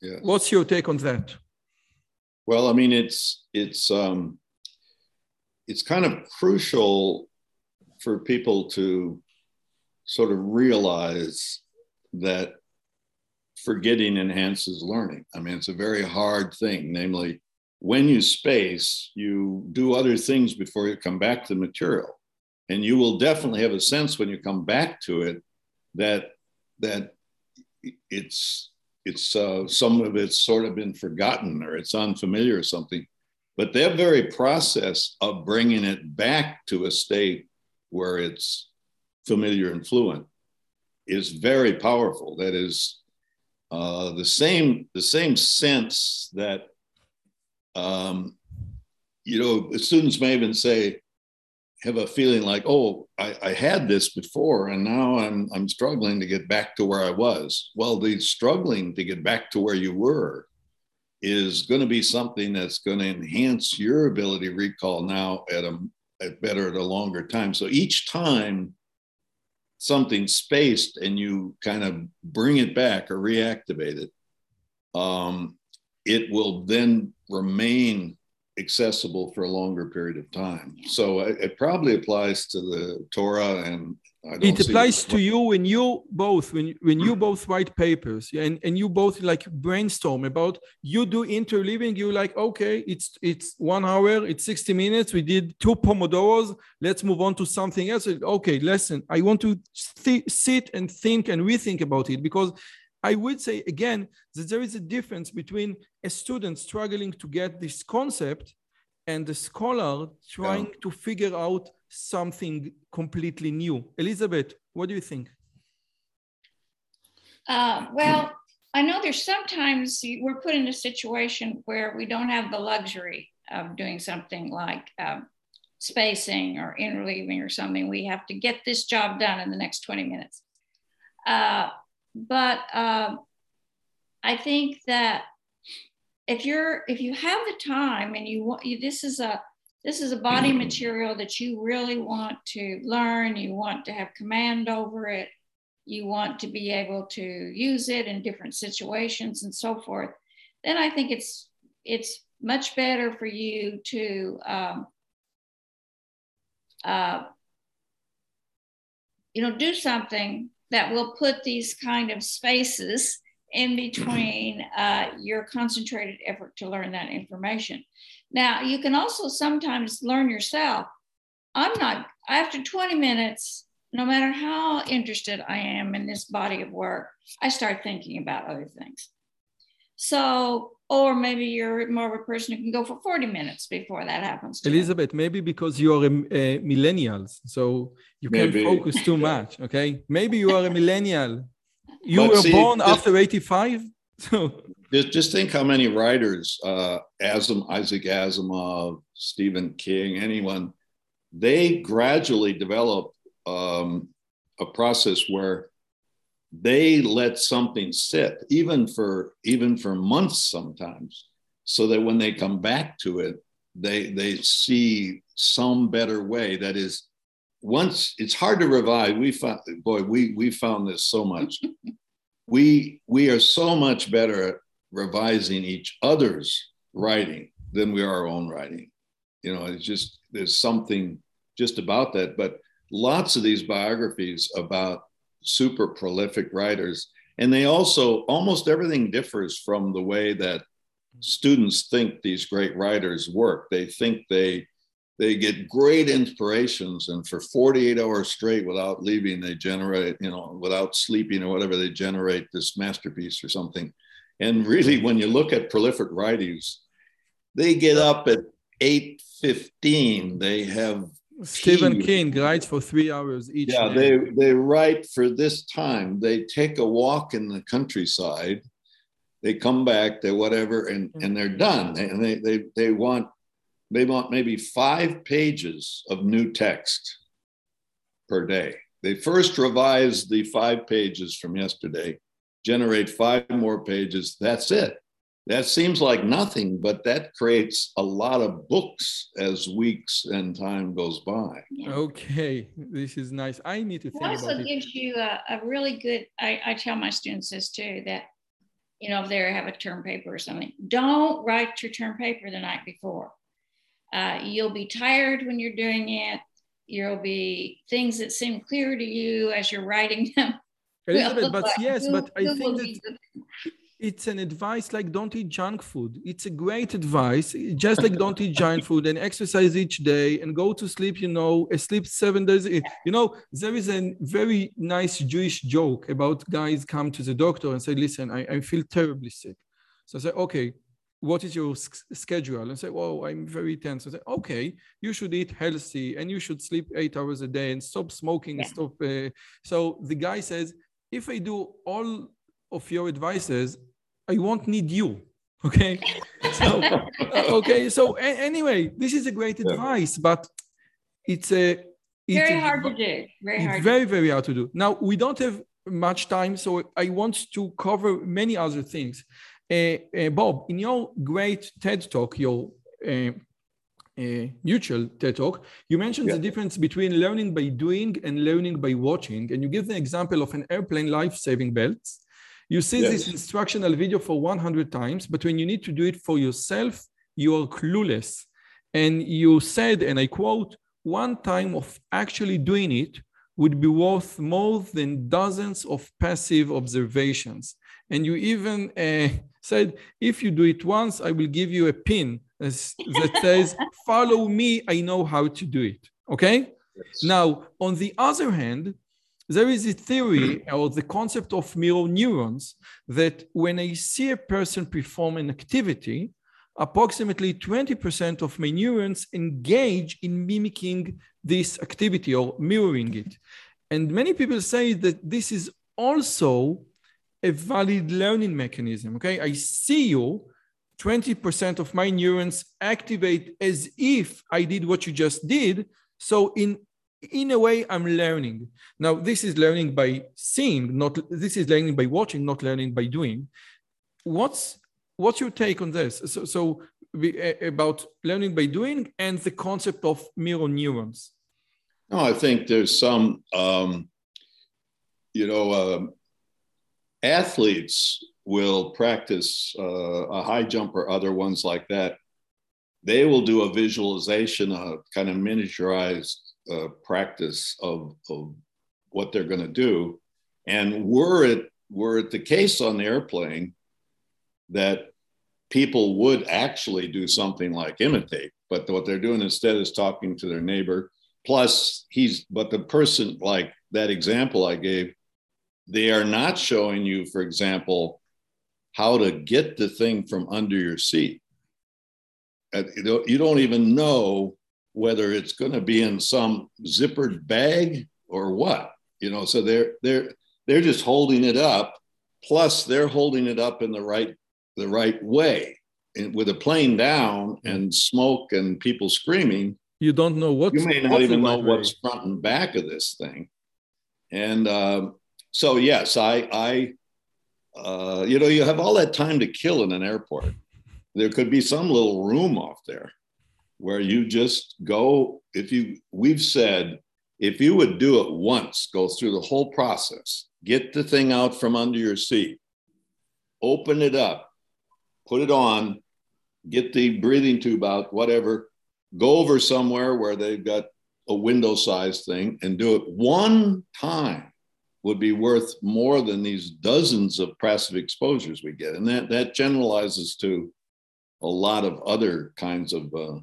Yeah. What's your take on that? Well, I mean, it's it's um, it's kind of crucial for people to sort of realize that forgetting enhances learning. I mean, it's a very hard thing. Namely, when you space, you do other things before you come back to the material, and you will definitely have a sense when you come back to it that that it's it's uh, some of it's sort of been forgotten or it's unfamiliar or something. But that very process of bringing it back to a state where it's familiar and fluent is very powerful. That is uh, the same the same sense that um, you know students may even say have a feeling like, oh, I, I, had this before and now I'm, I'm struggling to get back to where I was. Well, the struggling to get back to where you were is going to be something that's going to enhance your ability to recall now at a at better at a longer time. So each time something's spaced and you kind of bring it back or reactivate it, um, it will then remain accessible for a longer period of time. So it, it probably applies to the Torah and it applies to you when you both when when you both write papers and and you both like brainstorm about you do interleaving you like okay it's it's one hour it's 60 minutes we did two pomodoros let's move on to something else okay listen i want to sit and think and rethink about it because i would say again that there is a difference between a student struggling to get this concept and the scholar trying yeah. to figure out something completely new. Elizabeth, what do you think? Uh, well, I know there's sometimes we're put in a situation where we don't have the luxury of doing something like uh, spacing or interleaving or something. We have to get this job done in the next 20 minutes. Uh, but uh, I think that if you're if you have the time and you want you, this is a this is a body material that you really want to learn, you want to have command over it, you want to be able to use it in different situations and so forth, then I think it's it's much better for you to um, uh, you know do something that will put these kind of spaces in between uh, your concentrated effort to learn that information. Now, you can also sometimes learn yourself. I'm not, after 20 minutes, no matter how interested I am in this body of work, I start thinking about other things. So, or maybe you're more of a person who can go for 40 minutes before that happens. Elizabeth, you. maybe because you are a, a millennials, so you can't focus too much. Okay, maybe you are a millennial. You but were see, born after 85, so just, just think how many writers, uh, Asim, Isaac Asimov, Stephen King, anyone, they gradually develop um, a process where they let something sit, even for even for months sometimes, so that when they come back to it, they they see some better way. That is, once it's hard to revive. We found, boy, we we found this so much. we we are so much better at revising each other's writing than we are our own writing. You know, it's just there's something just about that. But lots of these biographies about super prolific writers, and they also almost everything differs from the way that students think these great writers work. They think they they get great inspirations and for 48 hours straight without leaving they generate you know without sleeping or whatever they generate this masterpiece or something and really, when you look at prolific writers, they get up at 8.15. They have Stephen King writes for three hours each yeah, day. they, they write for this time. They take a walk in the countryside. They come back, they whatever, and, mm. and they're done. And they, they, they want they want maybe five pages of new text per day. They first revise the five pages from yesterday generate five more pages. That's it. That seems like nothing, but that creates a lot of books as weeks and time goes by. Okay, this is nice. I need to think it also about gives you a, a really good. I, I tell my students this too that you know if they have a term paper or something, don't write your term paper the night before. Uh, you'll be tired when you're doing it. There'll be things that seem clear to you as you're writing them Elizabeth, but yes, but I think that it's an advice like don't eat junk food. It's a great advice, just like don't eat junk food and exercise each day and go to sleep, you know, sleep seven days. You know, there is a very nice Jewish joke about guys come to the doctor and say, listen, I, I feel terribly sick. So I say, okay, what is your schedule? And say, well, I'm very tense. I say, okay, you should eat healthy and you should sleep eight hours a day and stop smoking. Yeah. Stop. Uh, so the guy says, if I do all of your advices, I won't need you. Okay. So, okay. So, a- anyway, this is a great yeah. advice, but it's a. It's very hard a, to do. Very hard. Very, very hard to do. Now, we don't have much time, so I want to cover many other things. Uh, uh, Bob, in your great TED talk, your uh, uh, mutual TED Talk, you mentioned yeah. the difference between learning by doing and learning by watching. And you give the example of an airplane life-saving belts. You see yes. this instructional video for 100 times, but when you need to do it for yourself, you are clueless. And you said, and I quote, one time of actually doing it would be worth more than dozens of passive observations. And you even uh, said, if you do it once, I will give you a pin that says, follow me, I know how to do it. Okay? Yes. Now, on the other hand, there is a theory uh, or the concept of mirror neurons that when I see a person perform an activity, approximately 20% of my neurons engage in mimicking this activity or mirroring it. And many people say that this is also a valid learning mechanism. Okay, I see you, 20% of my neurons activate as if I did what you just did. So in in a way i'm learning. Now this is learning by seeing not this is learning by watching not learning by doing. What's what's your take on this? So, so about learning by doing and the concept of mirror neurons. No i think there's some um, you know uh, athletes will practice uh, a high jump or other ones like that. They will do a visualization a kind of miniaturized uh, practice of, of what they're going to do. And were it were it the case on the airplane that people would actually do something like imitate, but what they're doing instead is talking to their neighbor. Plus, he's but the person like that example I gave, they are not showing you, for example, how to get the thing from under your seat. You don't even know whether it's going to be in some zippered bag or what you know so they're they're they're just holding it up. Plus they're holding it up in the right the right way and with a plane down and smoke and people screaming. You don't know what you may not even know what's front and back of this thing. And um, so yes i i uh, you know you have all that time to kill in an airport. There could be some little room off there where you just go if you we've said if you would do it once go through the whole process get the thing out from under your seat open it up put it on get the breathing tube out whatever go over somewhere where they've got a window sized thing and do it one time would be worth more than these dozens of passive exposures we get. And that that generalizes to a lot of other kinds of uh,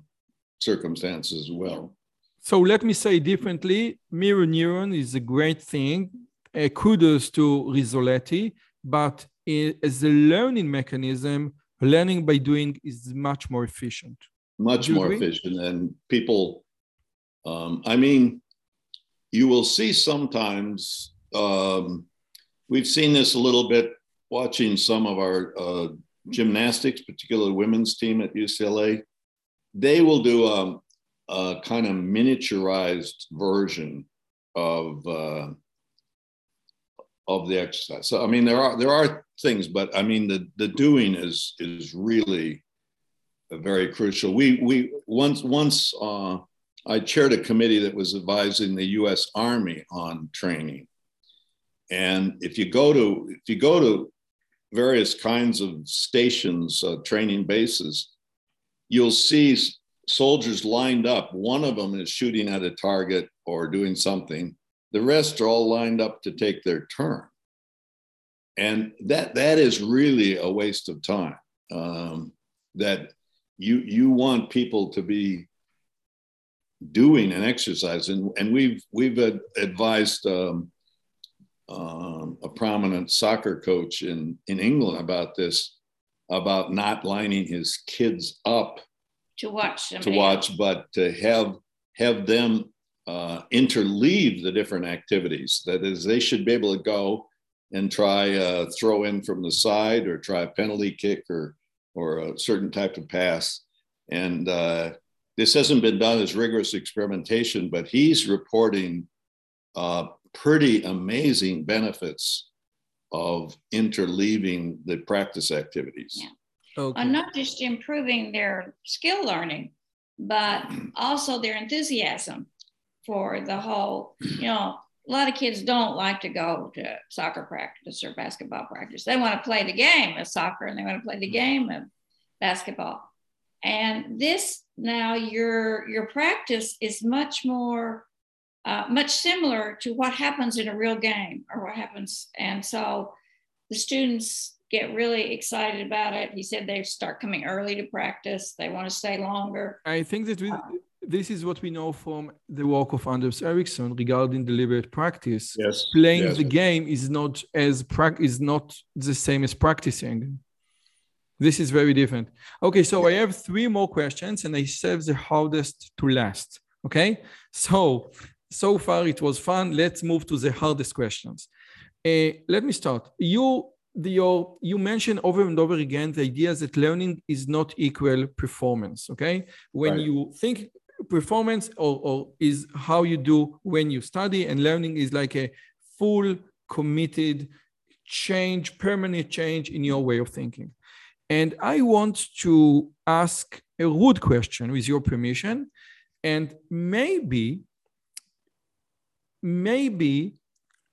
circumstances as well. So let me say differently, mirror neuron is a great thing. Uh, kudos to Rizzolatti, but as a learning mechanism, learning by doing is much more efficient. Much more agree? efficient. And people, um, I mean, you will see sometimes, um, we've seen this a little bit watching some of our uh, gymnastics, particularly women's team at UCLA they will do a, a kind of miniaturized version of uh, of the exercise. So I mean, there are there are things, but I mean, the the doing is is really very crucial. We we once once uh, I chaired a committee that was advising the U.S. Army on training, and if you go to if you go to various kinds of stations, uh, training bases, you'll see soldiers lined up. One of them is shooting at a target or doing something. The rest are all lined up to take their turn. And that that is really a waste of time. Um, that you you want people to be doing an exercise, and and we've we've advised um, um, a prominent soccer coach in in England about this about not lining his kids up to watch to watch, but to have have them uh, interleave the different activities. That is, they should be able to go and try uh, throw in from the side or try a penalty kick or or a certain type of pass. And uh, this hasn't been done as rigorous experimentation, but he's reporting uh, pretty amazing benefits of interleaving the practice activities. Yeah. Okay. Uh, not just improving their skill learning, but also their enthusiasm for the whole, you know, a lot of kids don't like to go to soccer practice or basketball practice. They want to play the game of soccer and they want to play the game of basketball. And this now your your practice is much more uh, much similar to what happens in a real game or what happens. And so the students get really excited about it. He said they start coming early to practice. They want to stay longer. I think that we, this is what we know from the work of Anders Ericsson regarding deliberate practice. Yes. Playing yes. the game is not as pra- is not the same as practicing. This is very different. Okay, so I have three more questions, and I save the hardest to last. Okay, so so far it was fun. Let's move to the hardest questions. Uh, let me start. You the, your, you mentioned over and over again the idea that learning is not equal performance. Okay, when Right. you think performance or, or is how you do when you study, and learning is like a full committed change, permanent change in your way of thinking. And I want to ask a rude question with your permission. And maybe, maybe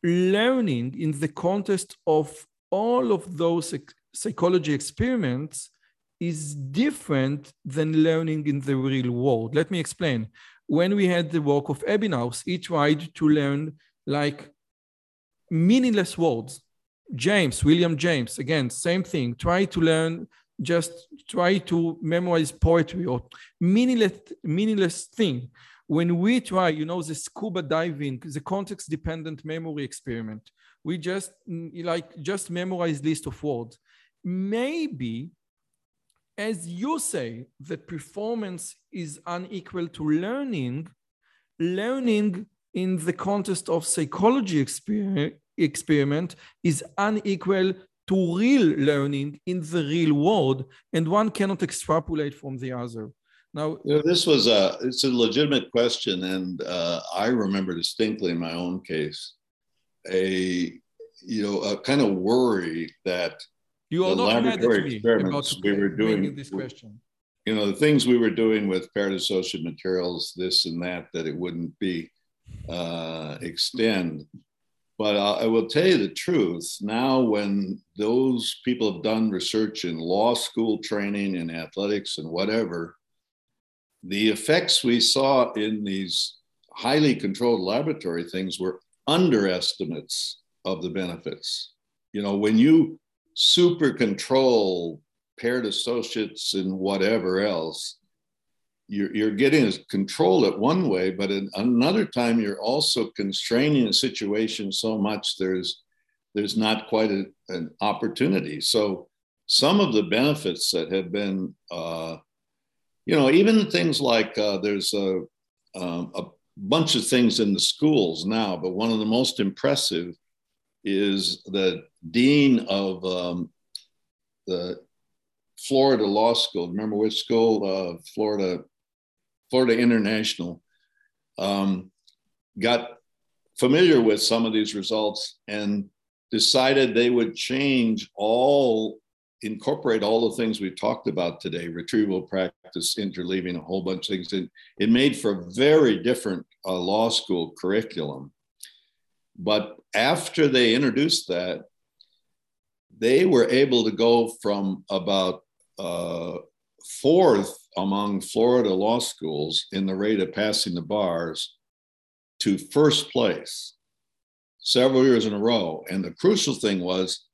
learning in the context of all of those psychology experiments is different than learning in the real world. Let me explain. When we had the work of Ebbinghaus, he tried to learn like meaningless words. James, William James, again, same thing. Try to learn, just try to memorize poetry or meaningless, meaningless thing. When we try, you know, the scuba diving, the context-dependent memory experiment, we just mm, like just memorize list of words. Maybe, as you say, that performance is unequal to learning, learning in the context of psychology exper- experiment is unequal to real learning in the real world, and one cannot extrapolate from the other. Now, You know, this was a it's a legitimate question, and uh, I remember distinctly in my own case a you know a kind of worry that you are The not laboratory experiments we were doing- this question. you know the things we were doing with paired materials, this and that, that it wouldn't be uh, extend. But I I will tell you the truth. Now, when those people have done research in law school training and athletics and whatever, the effects we saw in these highly controlled laboratory things were underestimates of the benefits. You know, when you super control paired associates and whatever else, you're, you're getting control it one way, but in another time you're also constraining a situation so much there's there's not quite a, an opportunity. So some of the benefits that have been, uh, you know, even things like uh, there's a, um, a bunch of things in the schools now, but one of the most impressive is the dean of um, the Florida Law School. Remember which school? Uh, Florida, Florida International. Um, got familiar with some of these results and decided they would change all, incorporate all the things we've talked about today, retrieval practice, interleaving, a whole bunch of things. And it made for a very different uh, law school curriculum. But after they introduced that, they were able to go from about uh, fourth among Florida law schools in the rate of passing the bars to first place several years in a row. And the crucial thing was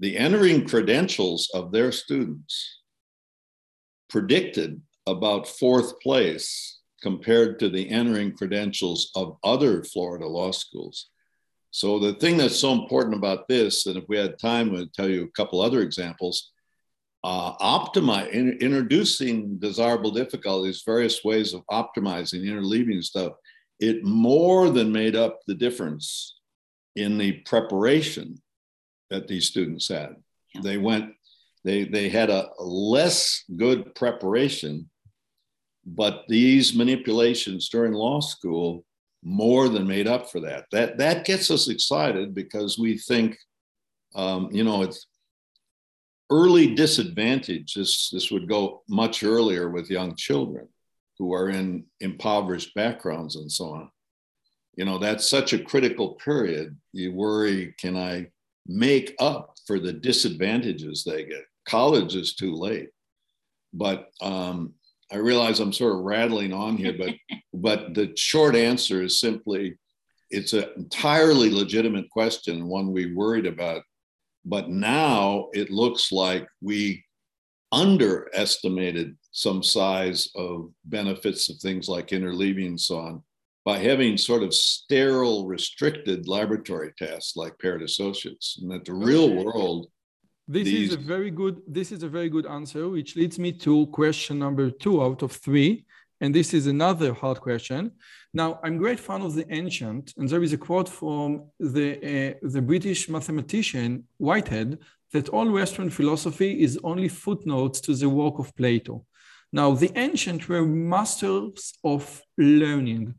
the entering credentials of their students predicted about fourth place compared to the entering credentials of other Florida law schools. So the thing that's so important about this, and if we had time, we'd tell you a couple other examples. Uh, optimize, in, introducing desirable difficulties, various ways of optimizing, interleaving stuff. It more than made up the difference in the preparation that these students had. Yeah. They went, they they had a less good preparation, but these manipulations during law school more than made up for that. That that gets us excited because we think, um, you know, it's early disadvantage. This this would go much earlier with young children who are in impoverished backgrounds and so on. You know, that's such a critical period. You worry, can I make up for the disadvantages they get? College is too late. But um, I realize I'm sort of rattling on here, but but the short answer is simply it's an entirely legitimate question, one we worried about. But now it looks like we underestimated some size of benefits of things like interleaving and so on by having sort of sterile, restricted laboratory tests like paired associates, and that the real world. This these... is a very good. This is a very good answer, which leads me to question number two out of three, and this is another hard question. Now, I'm great fan of the ancient, and there is a quote from the uh, the British mathematician Whitehead that all Western philosophy is only footnotes to the work of Plato. Now, the ancient were masters of learning.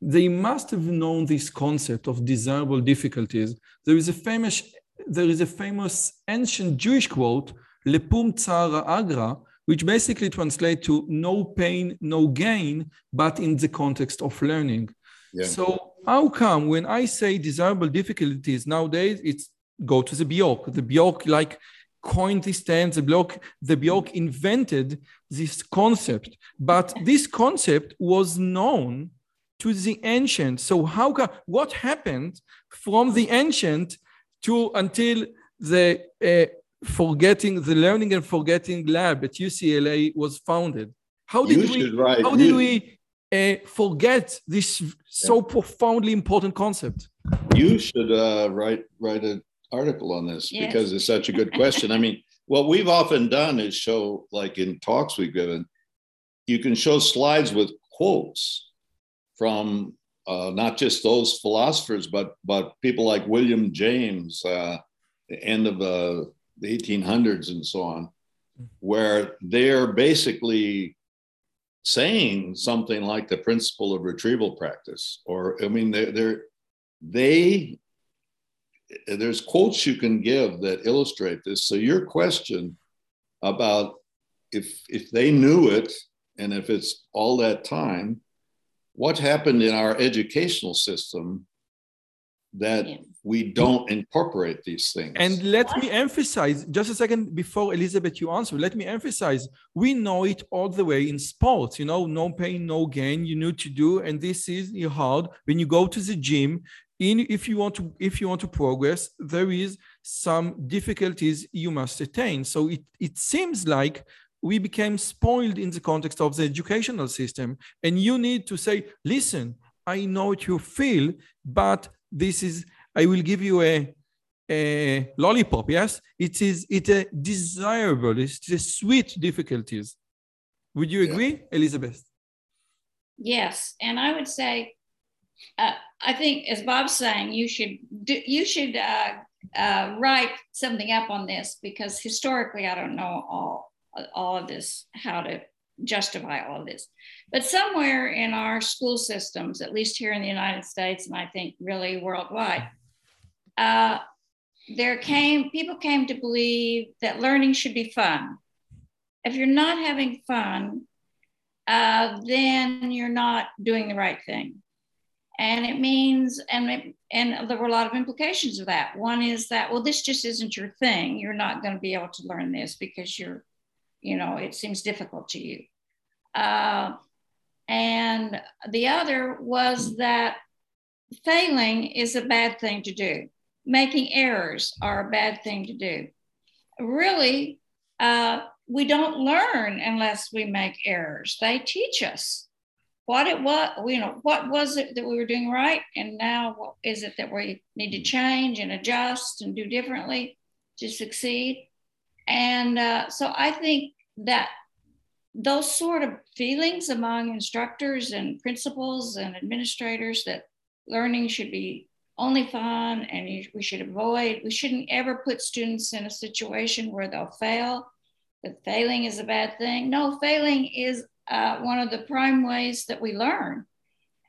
They must have known this concept of desirable difficulties. There is a famous, there is a famous ancient Jewish quote, Lepum tsara agra, which basically translates to no pain, no gain, but in the context of learning. Yeah. So how come when I say desirable difficulties nowadays, it's go to the Bjork. The Bjork like coined this term, the Bjork, the Bjork invented this concept, but this concept was known to the ancient. So how come, what happened from the ancient to until the uh, forgetting, the learning and forgetting lab at UCLA was founded? How did you we, write, how did you, we uh, forget this so profoundly important concept? You should uh, write, write a article on this yes. because it's such a good question. I mean, what we've often done is show, like in talks we've given, you can show slides with quotes from uh, not just those philosophers, but but people like William James, uh, the end of the 1800s and so on, where they're basically saying something like the principle of retrieval practice, or I mean, they're, they're they there's quotes you can give that illustrate this. So your question about if if they knew it and if it's all that time, what happened in our educational system that we don't incorporate these things. And let me emphasize, just a second before Elizabeth, you answer, let me emphasize, we know it all the way in sports, you know, no pain, no gain, you need to do, and this is hard. When you go to the gym, in if you want to if you want to progress there is some difficulties you must attain so it, it seems like we became spoiled in the context of the educational system. And you need to say listen i know what you feel but this is i will give you a a lollipop yes? It is, it's a desirable it's a sweet difficulties. Would you agree yeah. elizabeth? Yes and i would say uh, I think, as Bob's saying, you should do, you should uh, uh, write something up on this because historically, I don't know all all of this, how to justify all of this. But somewhere in our school systems, at least here in the United States, and I think really worldwide, uh, there came people came to believe that learning should be fun. If you're not having fun, uh, then you're not doing the right thing and it means and it, and there were a lot of implications of that one is that well this just isn't your thing you're not going to be able to learn this because you're you know it seems difficult to you uh, and the other was that failing is a bad thing to do making errors are a bad thing to do really uh, we don't learn unless we make errors they teach us what it was, you know, what was it that we were doing right? And now what is it that we need to change and adjust and do differently to succeed? And uh, so I think that those sort of feelings among instructors and principals and administrators that learning should be only fun and we should avoid, we shouldn't ever put students in a situation where they'll fail, that failing is a bad thing. No, failing is uh, one of the prime ways that we learn,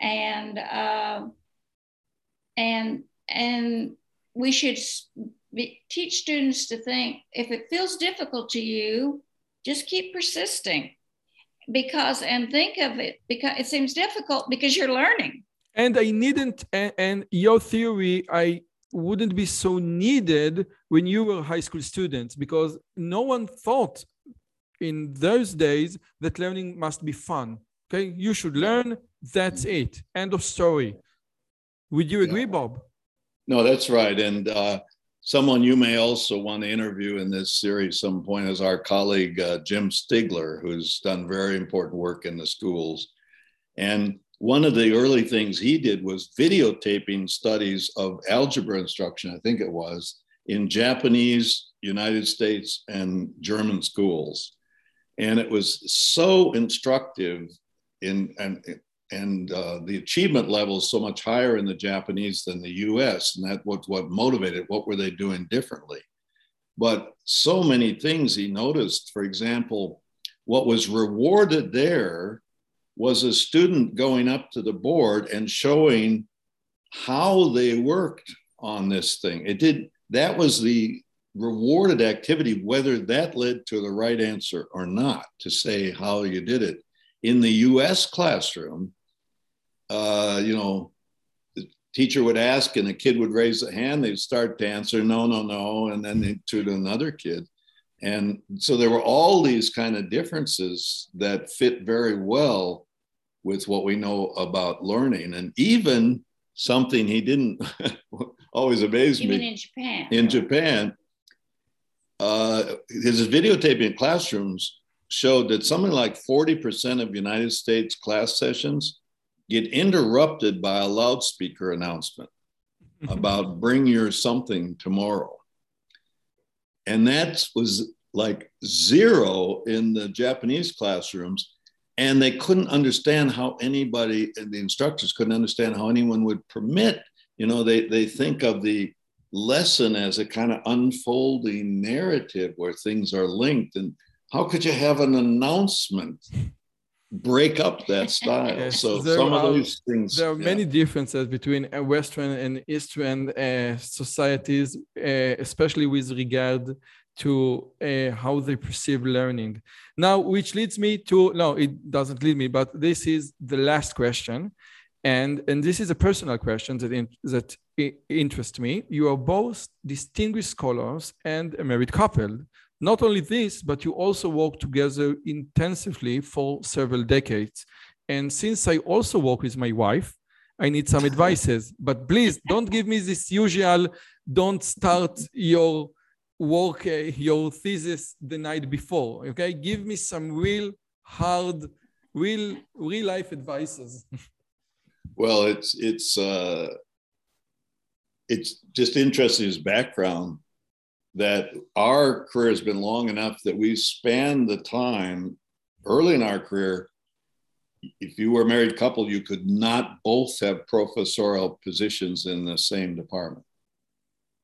and uh, and and we should be, teach students to think if it feels difficult to you, just keep persisting, because and think of it because it seems difficult because you're learning. And I needn't, and, and your theory, I wouldn't be so needed when you were high school students because no one thought in those days that learning must be fun. Okay, you should learn. That's it. End of story. Would you agree, Yeah. Bob? No, that's right. And uh, someone you may also want to interview in this series some point is our colleague uh, Jim Stigler, who's done very important work in the schools. And one of the early things he did was videotaping studies of algebra instruction, I think it was, in Japanese, United States, and German schools. And it was so instructive in and and uh, the achievement level is so much higher in the Japanese than the U.S. And that was what motivated. What were they doing differently? But so many things he noticed. For example, what was rewarded there was a student going up to the board and showing how they worked on this thing. It did. That was the rewarded activity, whether that led to the right answer or not, to say how you did it. In the US classroom, uh, you know, the teacher would ask and the kid would raise a hand, they'd start to answer, no, no, no, and then they'd to another kid. And so there were all these kind of differences that fit very well with what we know about learning. And even something he didn't always amaze Even me in Japan. in Japan, uh, his videotaping classrooms showed that something like 40% of United States class sessions get interrupted by a loudspeaker announcement about bring your something tomorrow. And that was like zero in the Japanese classrooms. And they couldn't understand how anybody, and the instructors couldn't understand how anyone would permit, you know, they, they think of the lesson as a kind of unfolding narrative where things are linked. And how could you have an announcement break up that style? Yes, so there some are- of these things. There are yeah. many differences between uh, Western and Eastern uh, societies, uh, especially with regard to uh, how they perceive learning. Now, which leads me to no, it doesn't lead me, but this is the last question, and and this is a personal question that in, that interests me. You are both distinguished scholars and a married couple. Not only this, but you also work together intensively for several decades. And since I also work with my wife, I need some advices. But please don't give me this usual don't start your work, uh, your thesis the night before. Okay. Give me some real hard, real, real life advices. Well, it's it's uh, it's just interesting his background that our career has been long enough that we span the time early in our career. If you were a married couple, you could not both have professorial positions in the same department.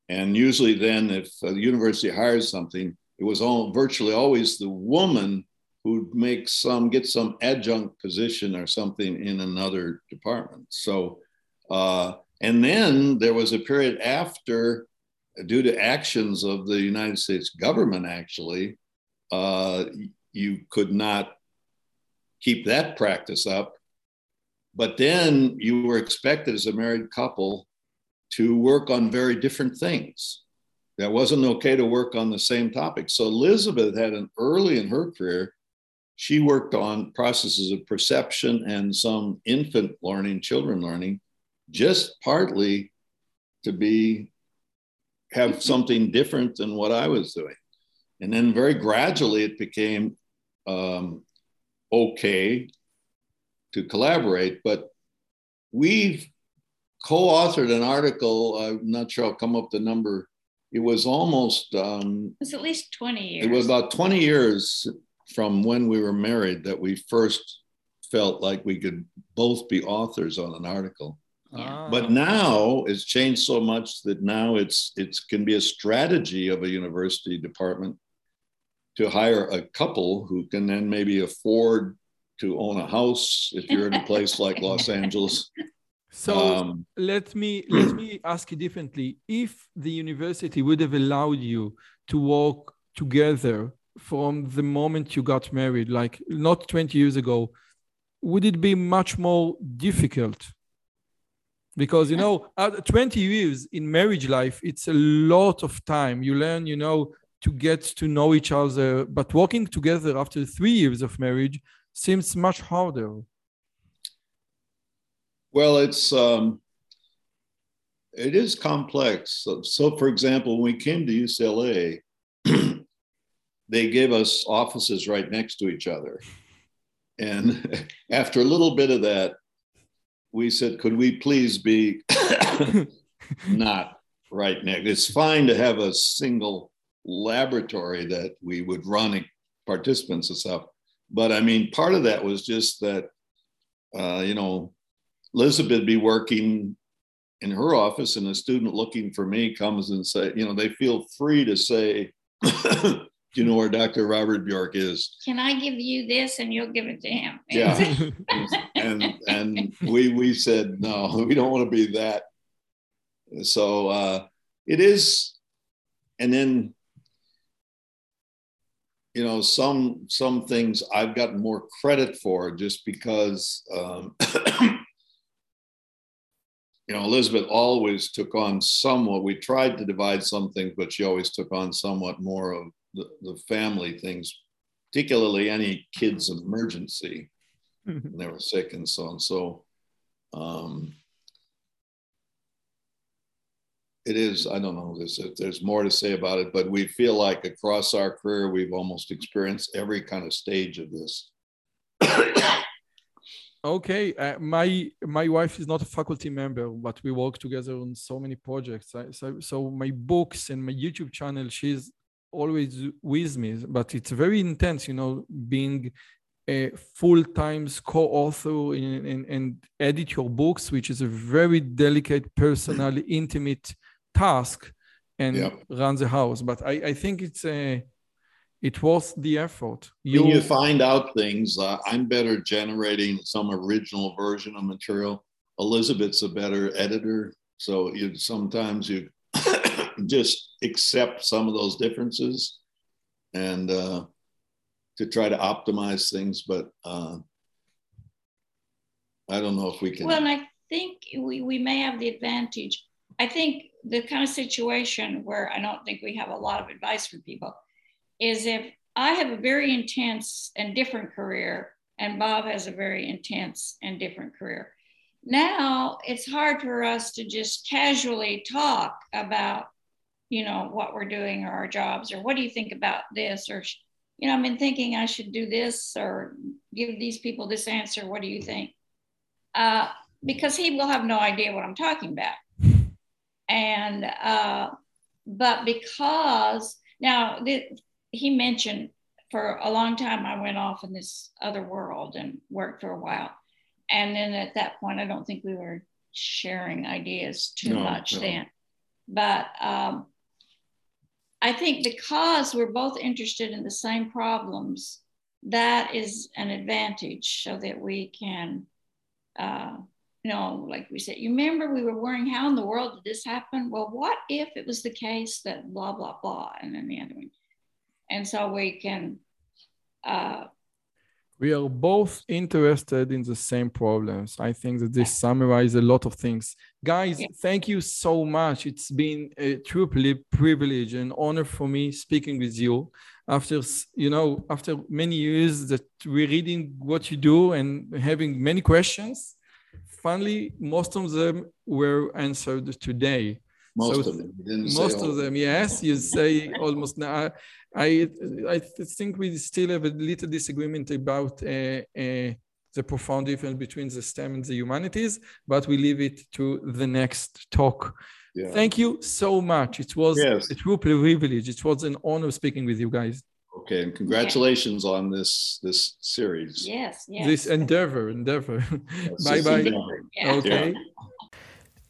And usually, then, if a university hires something, it was all virtually always the woman who'd make some get some adjunct position or something in another department. So, uh, and then there was a period after, due to actions of the United States government, actually, uh, you could not keep that practice up. But then you were expected as a married couple to work on very different things. That wasn't okay to work on the same topic. So Elizabeth had an early in her career, she worked on processes of perception and some infant learning, children learning, just partly to be have something different than what I was doing. And then very gradually it became um, okay to collaborate. But we've co-authored an article. I'm not sure I'll come up the number. It was almost um, It's at least 20 years. it was about 20 years from when we were married that we first felt like we could both be authors on an article. But now it's changed so much that now it's it can be a strategy of a university department to hire a couple who can then maybe afford to own a house if you're in a place like Los Angeles. so Um, let me let me ask you differently. If the university would have allowed you to work together from the moment you got married, like not 20 years ago, would it be much more difficult? Because you know, uh, 20 years in marriage life, it's a lot of time. You learn, you know, to get to know each other, but working together after three years of marriage seems much harder. Well, it's um, it is complex. So, so, for example, when we came to UCLA, they gave us offices right next to each other, and after a little bit of that, we said, "Could we please be not right next?" It's fine to have a single laboratory that we would run participants and stuff, but I mean, part of that was just that, uh, you know, Elizabeth be working in her office and a student looking for me comes and say, you know, they feel free to say, do you know where Dr. Robert Bjork is? Can I give you this and you'll give it to him? Yeah. and and we we said no, we don't want to be that. So uh it is, and then you know some some things I've gotten more credit for just because um you know, Elizabeth always took on somewhat. We tried to divide some things, but she always took on somewhat more of the, the family things, particularly any kids' emergency when they were sick and so on. So um, it is, I don't know, there's, there's more to say about it, but we feel like across our career, we've almost experienced every kind of stage of this. Okay, uh, my my wife is not a faculty member, but we work together on so many projects. I, so so my books and my YouTube channel, she's always with me. But it's very intense, you know, being a full-time co-author in, in, and edit your books, which is a very delicate, personal, intimate task, and Yep. run the house. But I, I think it's a it was the effort. when you find out things, uh, I'm better generating some original version of material. Elizabeth's a better editor, so you sometimes you just accept some of those differences and uh, to try to optimize things. But uh, I don't know if we can. Well, I think we, we may have the advantage. I think the kind of situation where I don't think we have a lot of advice for people is if I have a very intense and different career, and Bob has a very intense and different career. Now it's hard for us to just casually talk about, you know, what we're doing or our jobs, or what do you think about this, or you know, I've been thinking I should do this or give these people this answer. What do you think? Uh, because he will have no idea what I'm talking about. And, uh, but because now the, he mentioned for a long time, I went off in this other world and worked for a while. And then at that point, I don't think we were sharing ideas too No, much no. then. But um, I think because we're both interested in the same problems, that is an advantage so that we can, uh, you know, like we said, you remember we were worrying, how in the world did this happen? Well, what if it was the case that blah, blah, blah, and then the other one. And so we can, uh, we are both interested in the same problems. I think that this summarizes a lot of things. Guys, Yeah. thank you so much. It's been a true pri- privilege and honor for me speaking with you. After you know, after many years that we're reading what you do and having many questions, finally most of them were answered today. Most so, of them. most of them, yes. You say almost now. I, I think we still have a little disagreement about uh, uh, the profound difference between the STEM and the humanities, but we leave it to the next talk. Yeah. Thank you so much. It was yes. a true privilege. It was an honor speaking with you guys. Okay, and congratulations yeah. on this this series. Yes, yes. This endeavor, endeavor. Yes, bye bye. Endeavor. Yeah. Okay.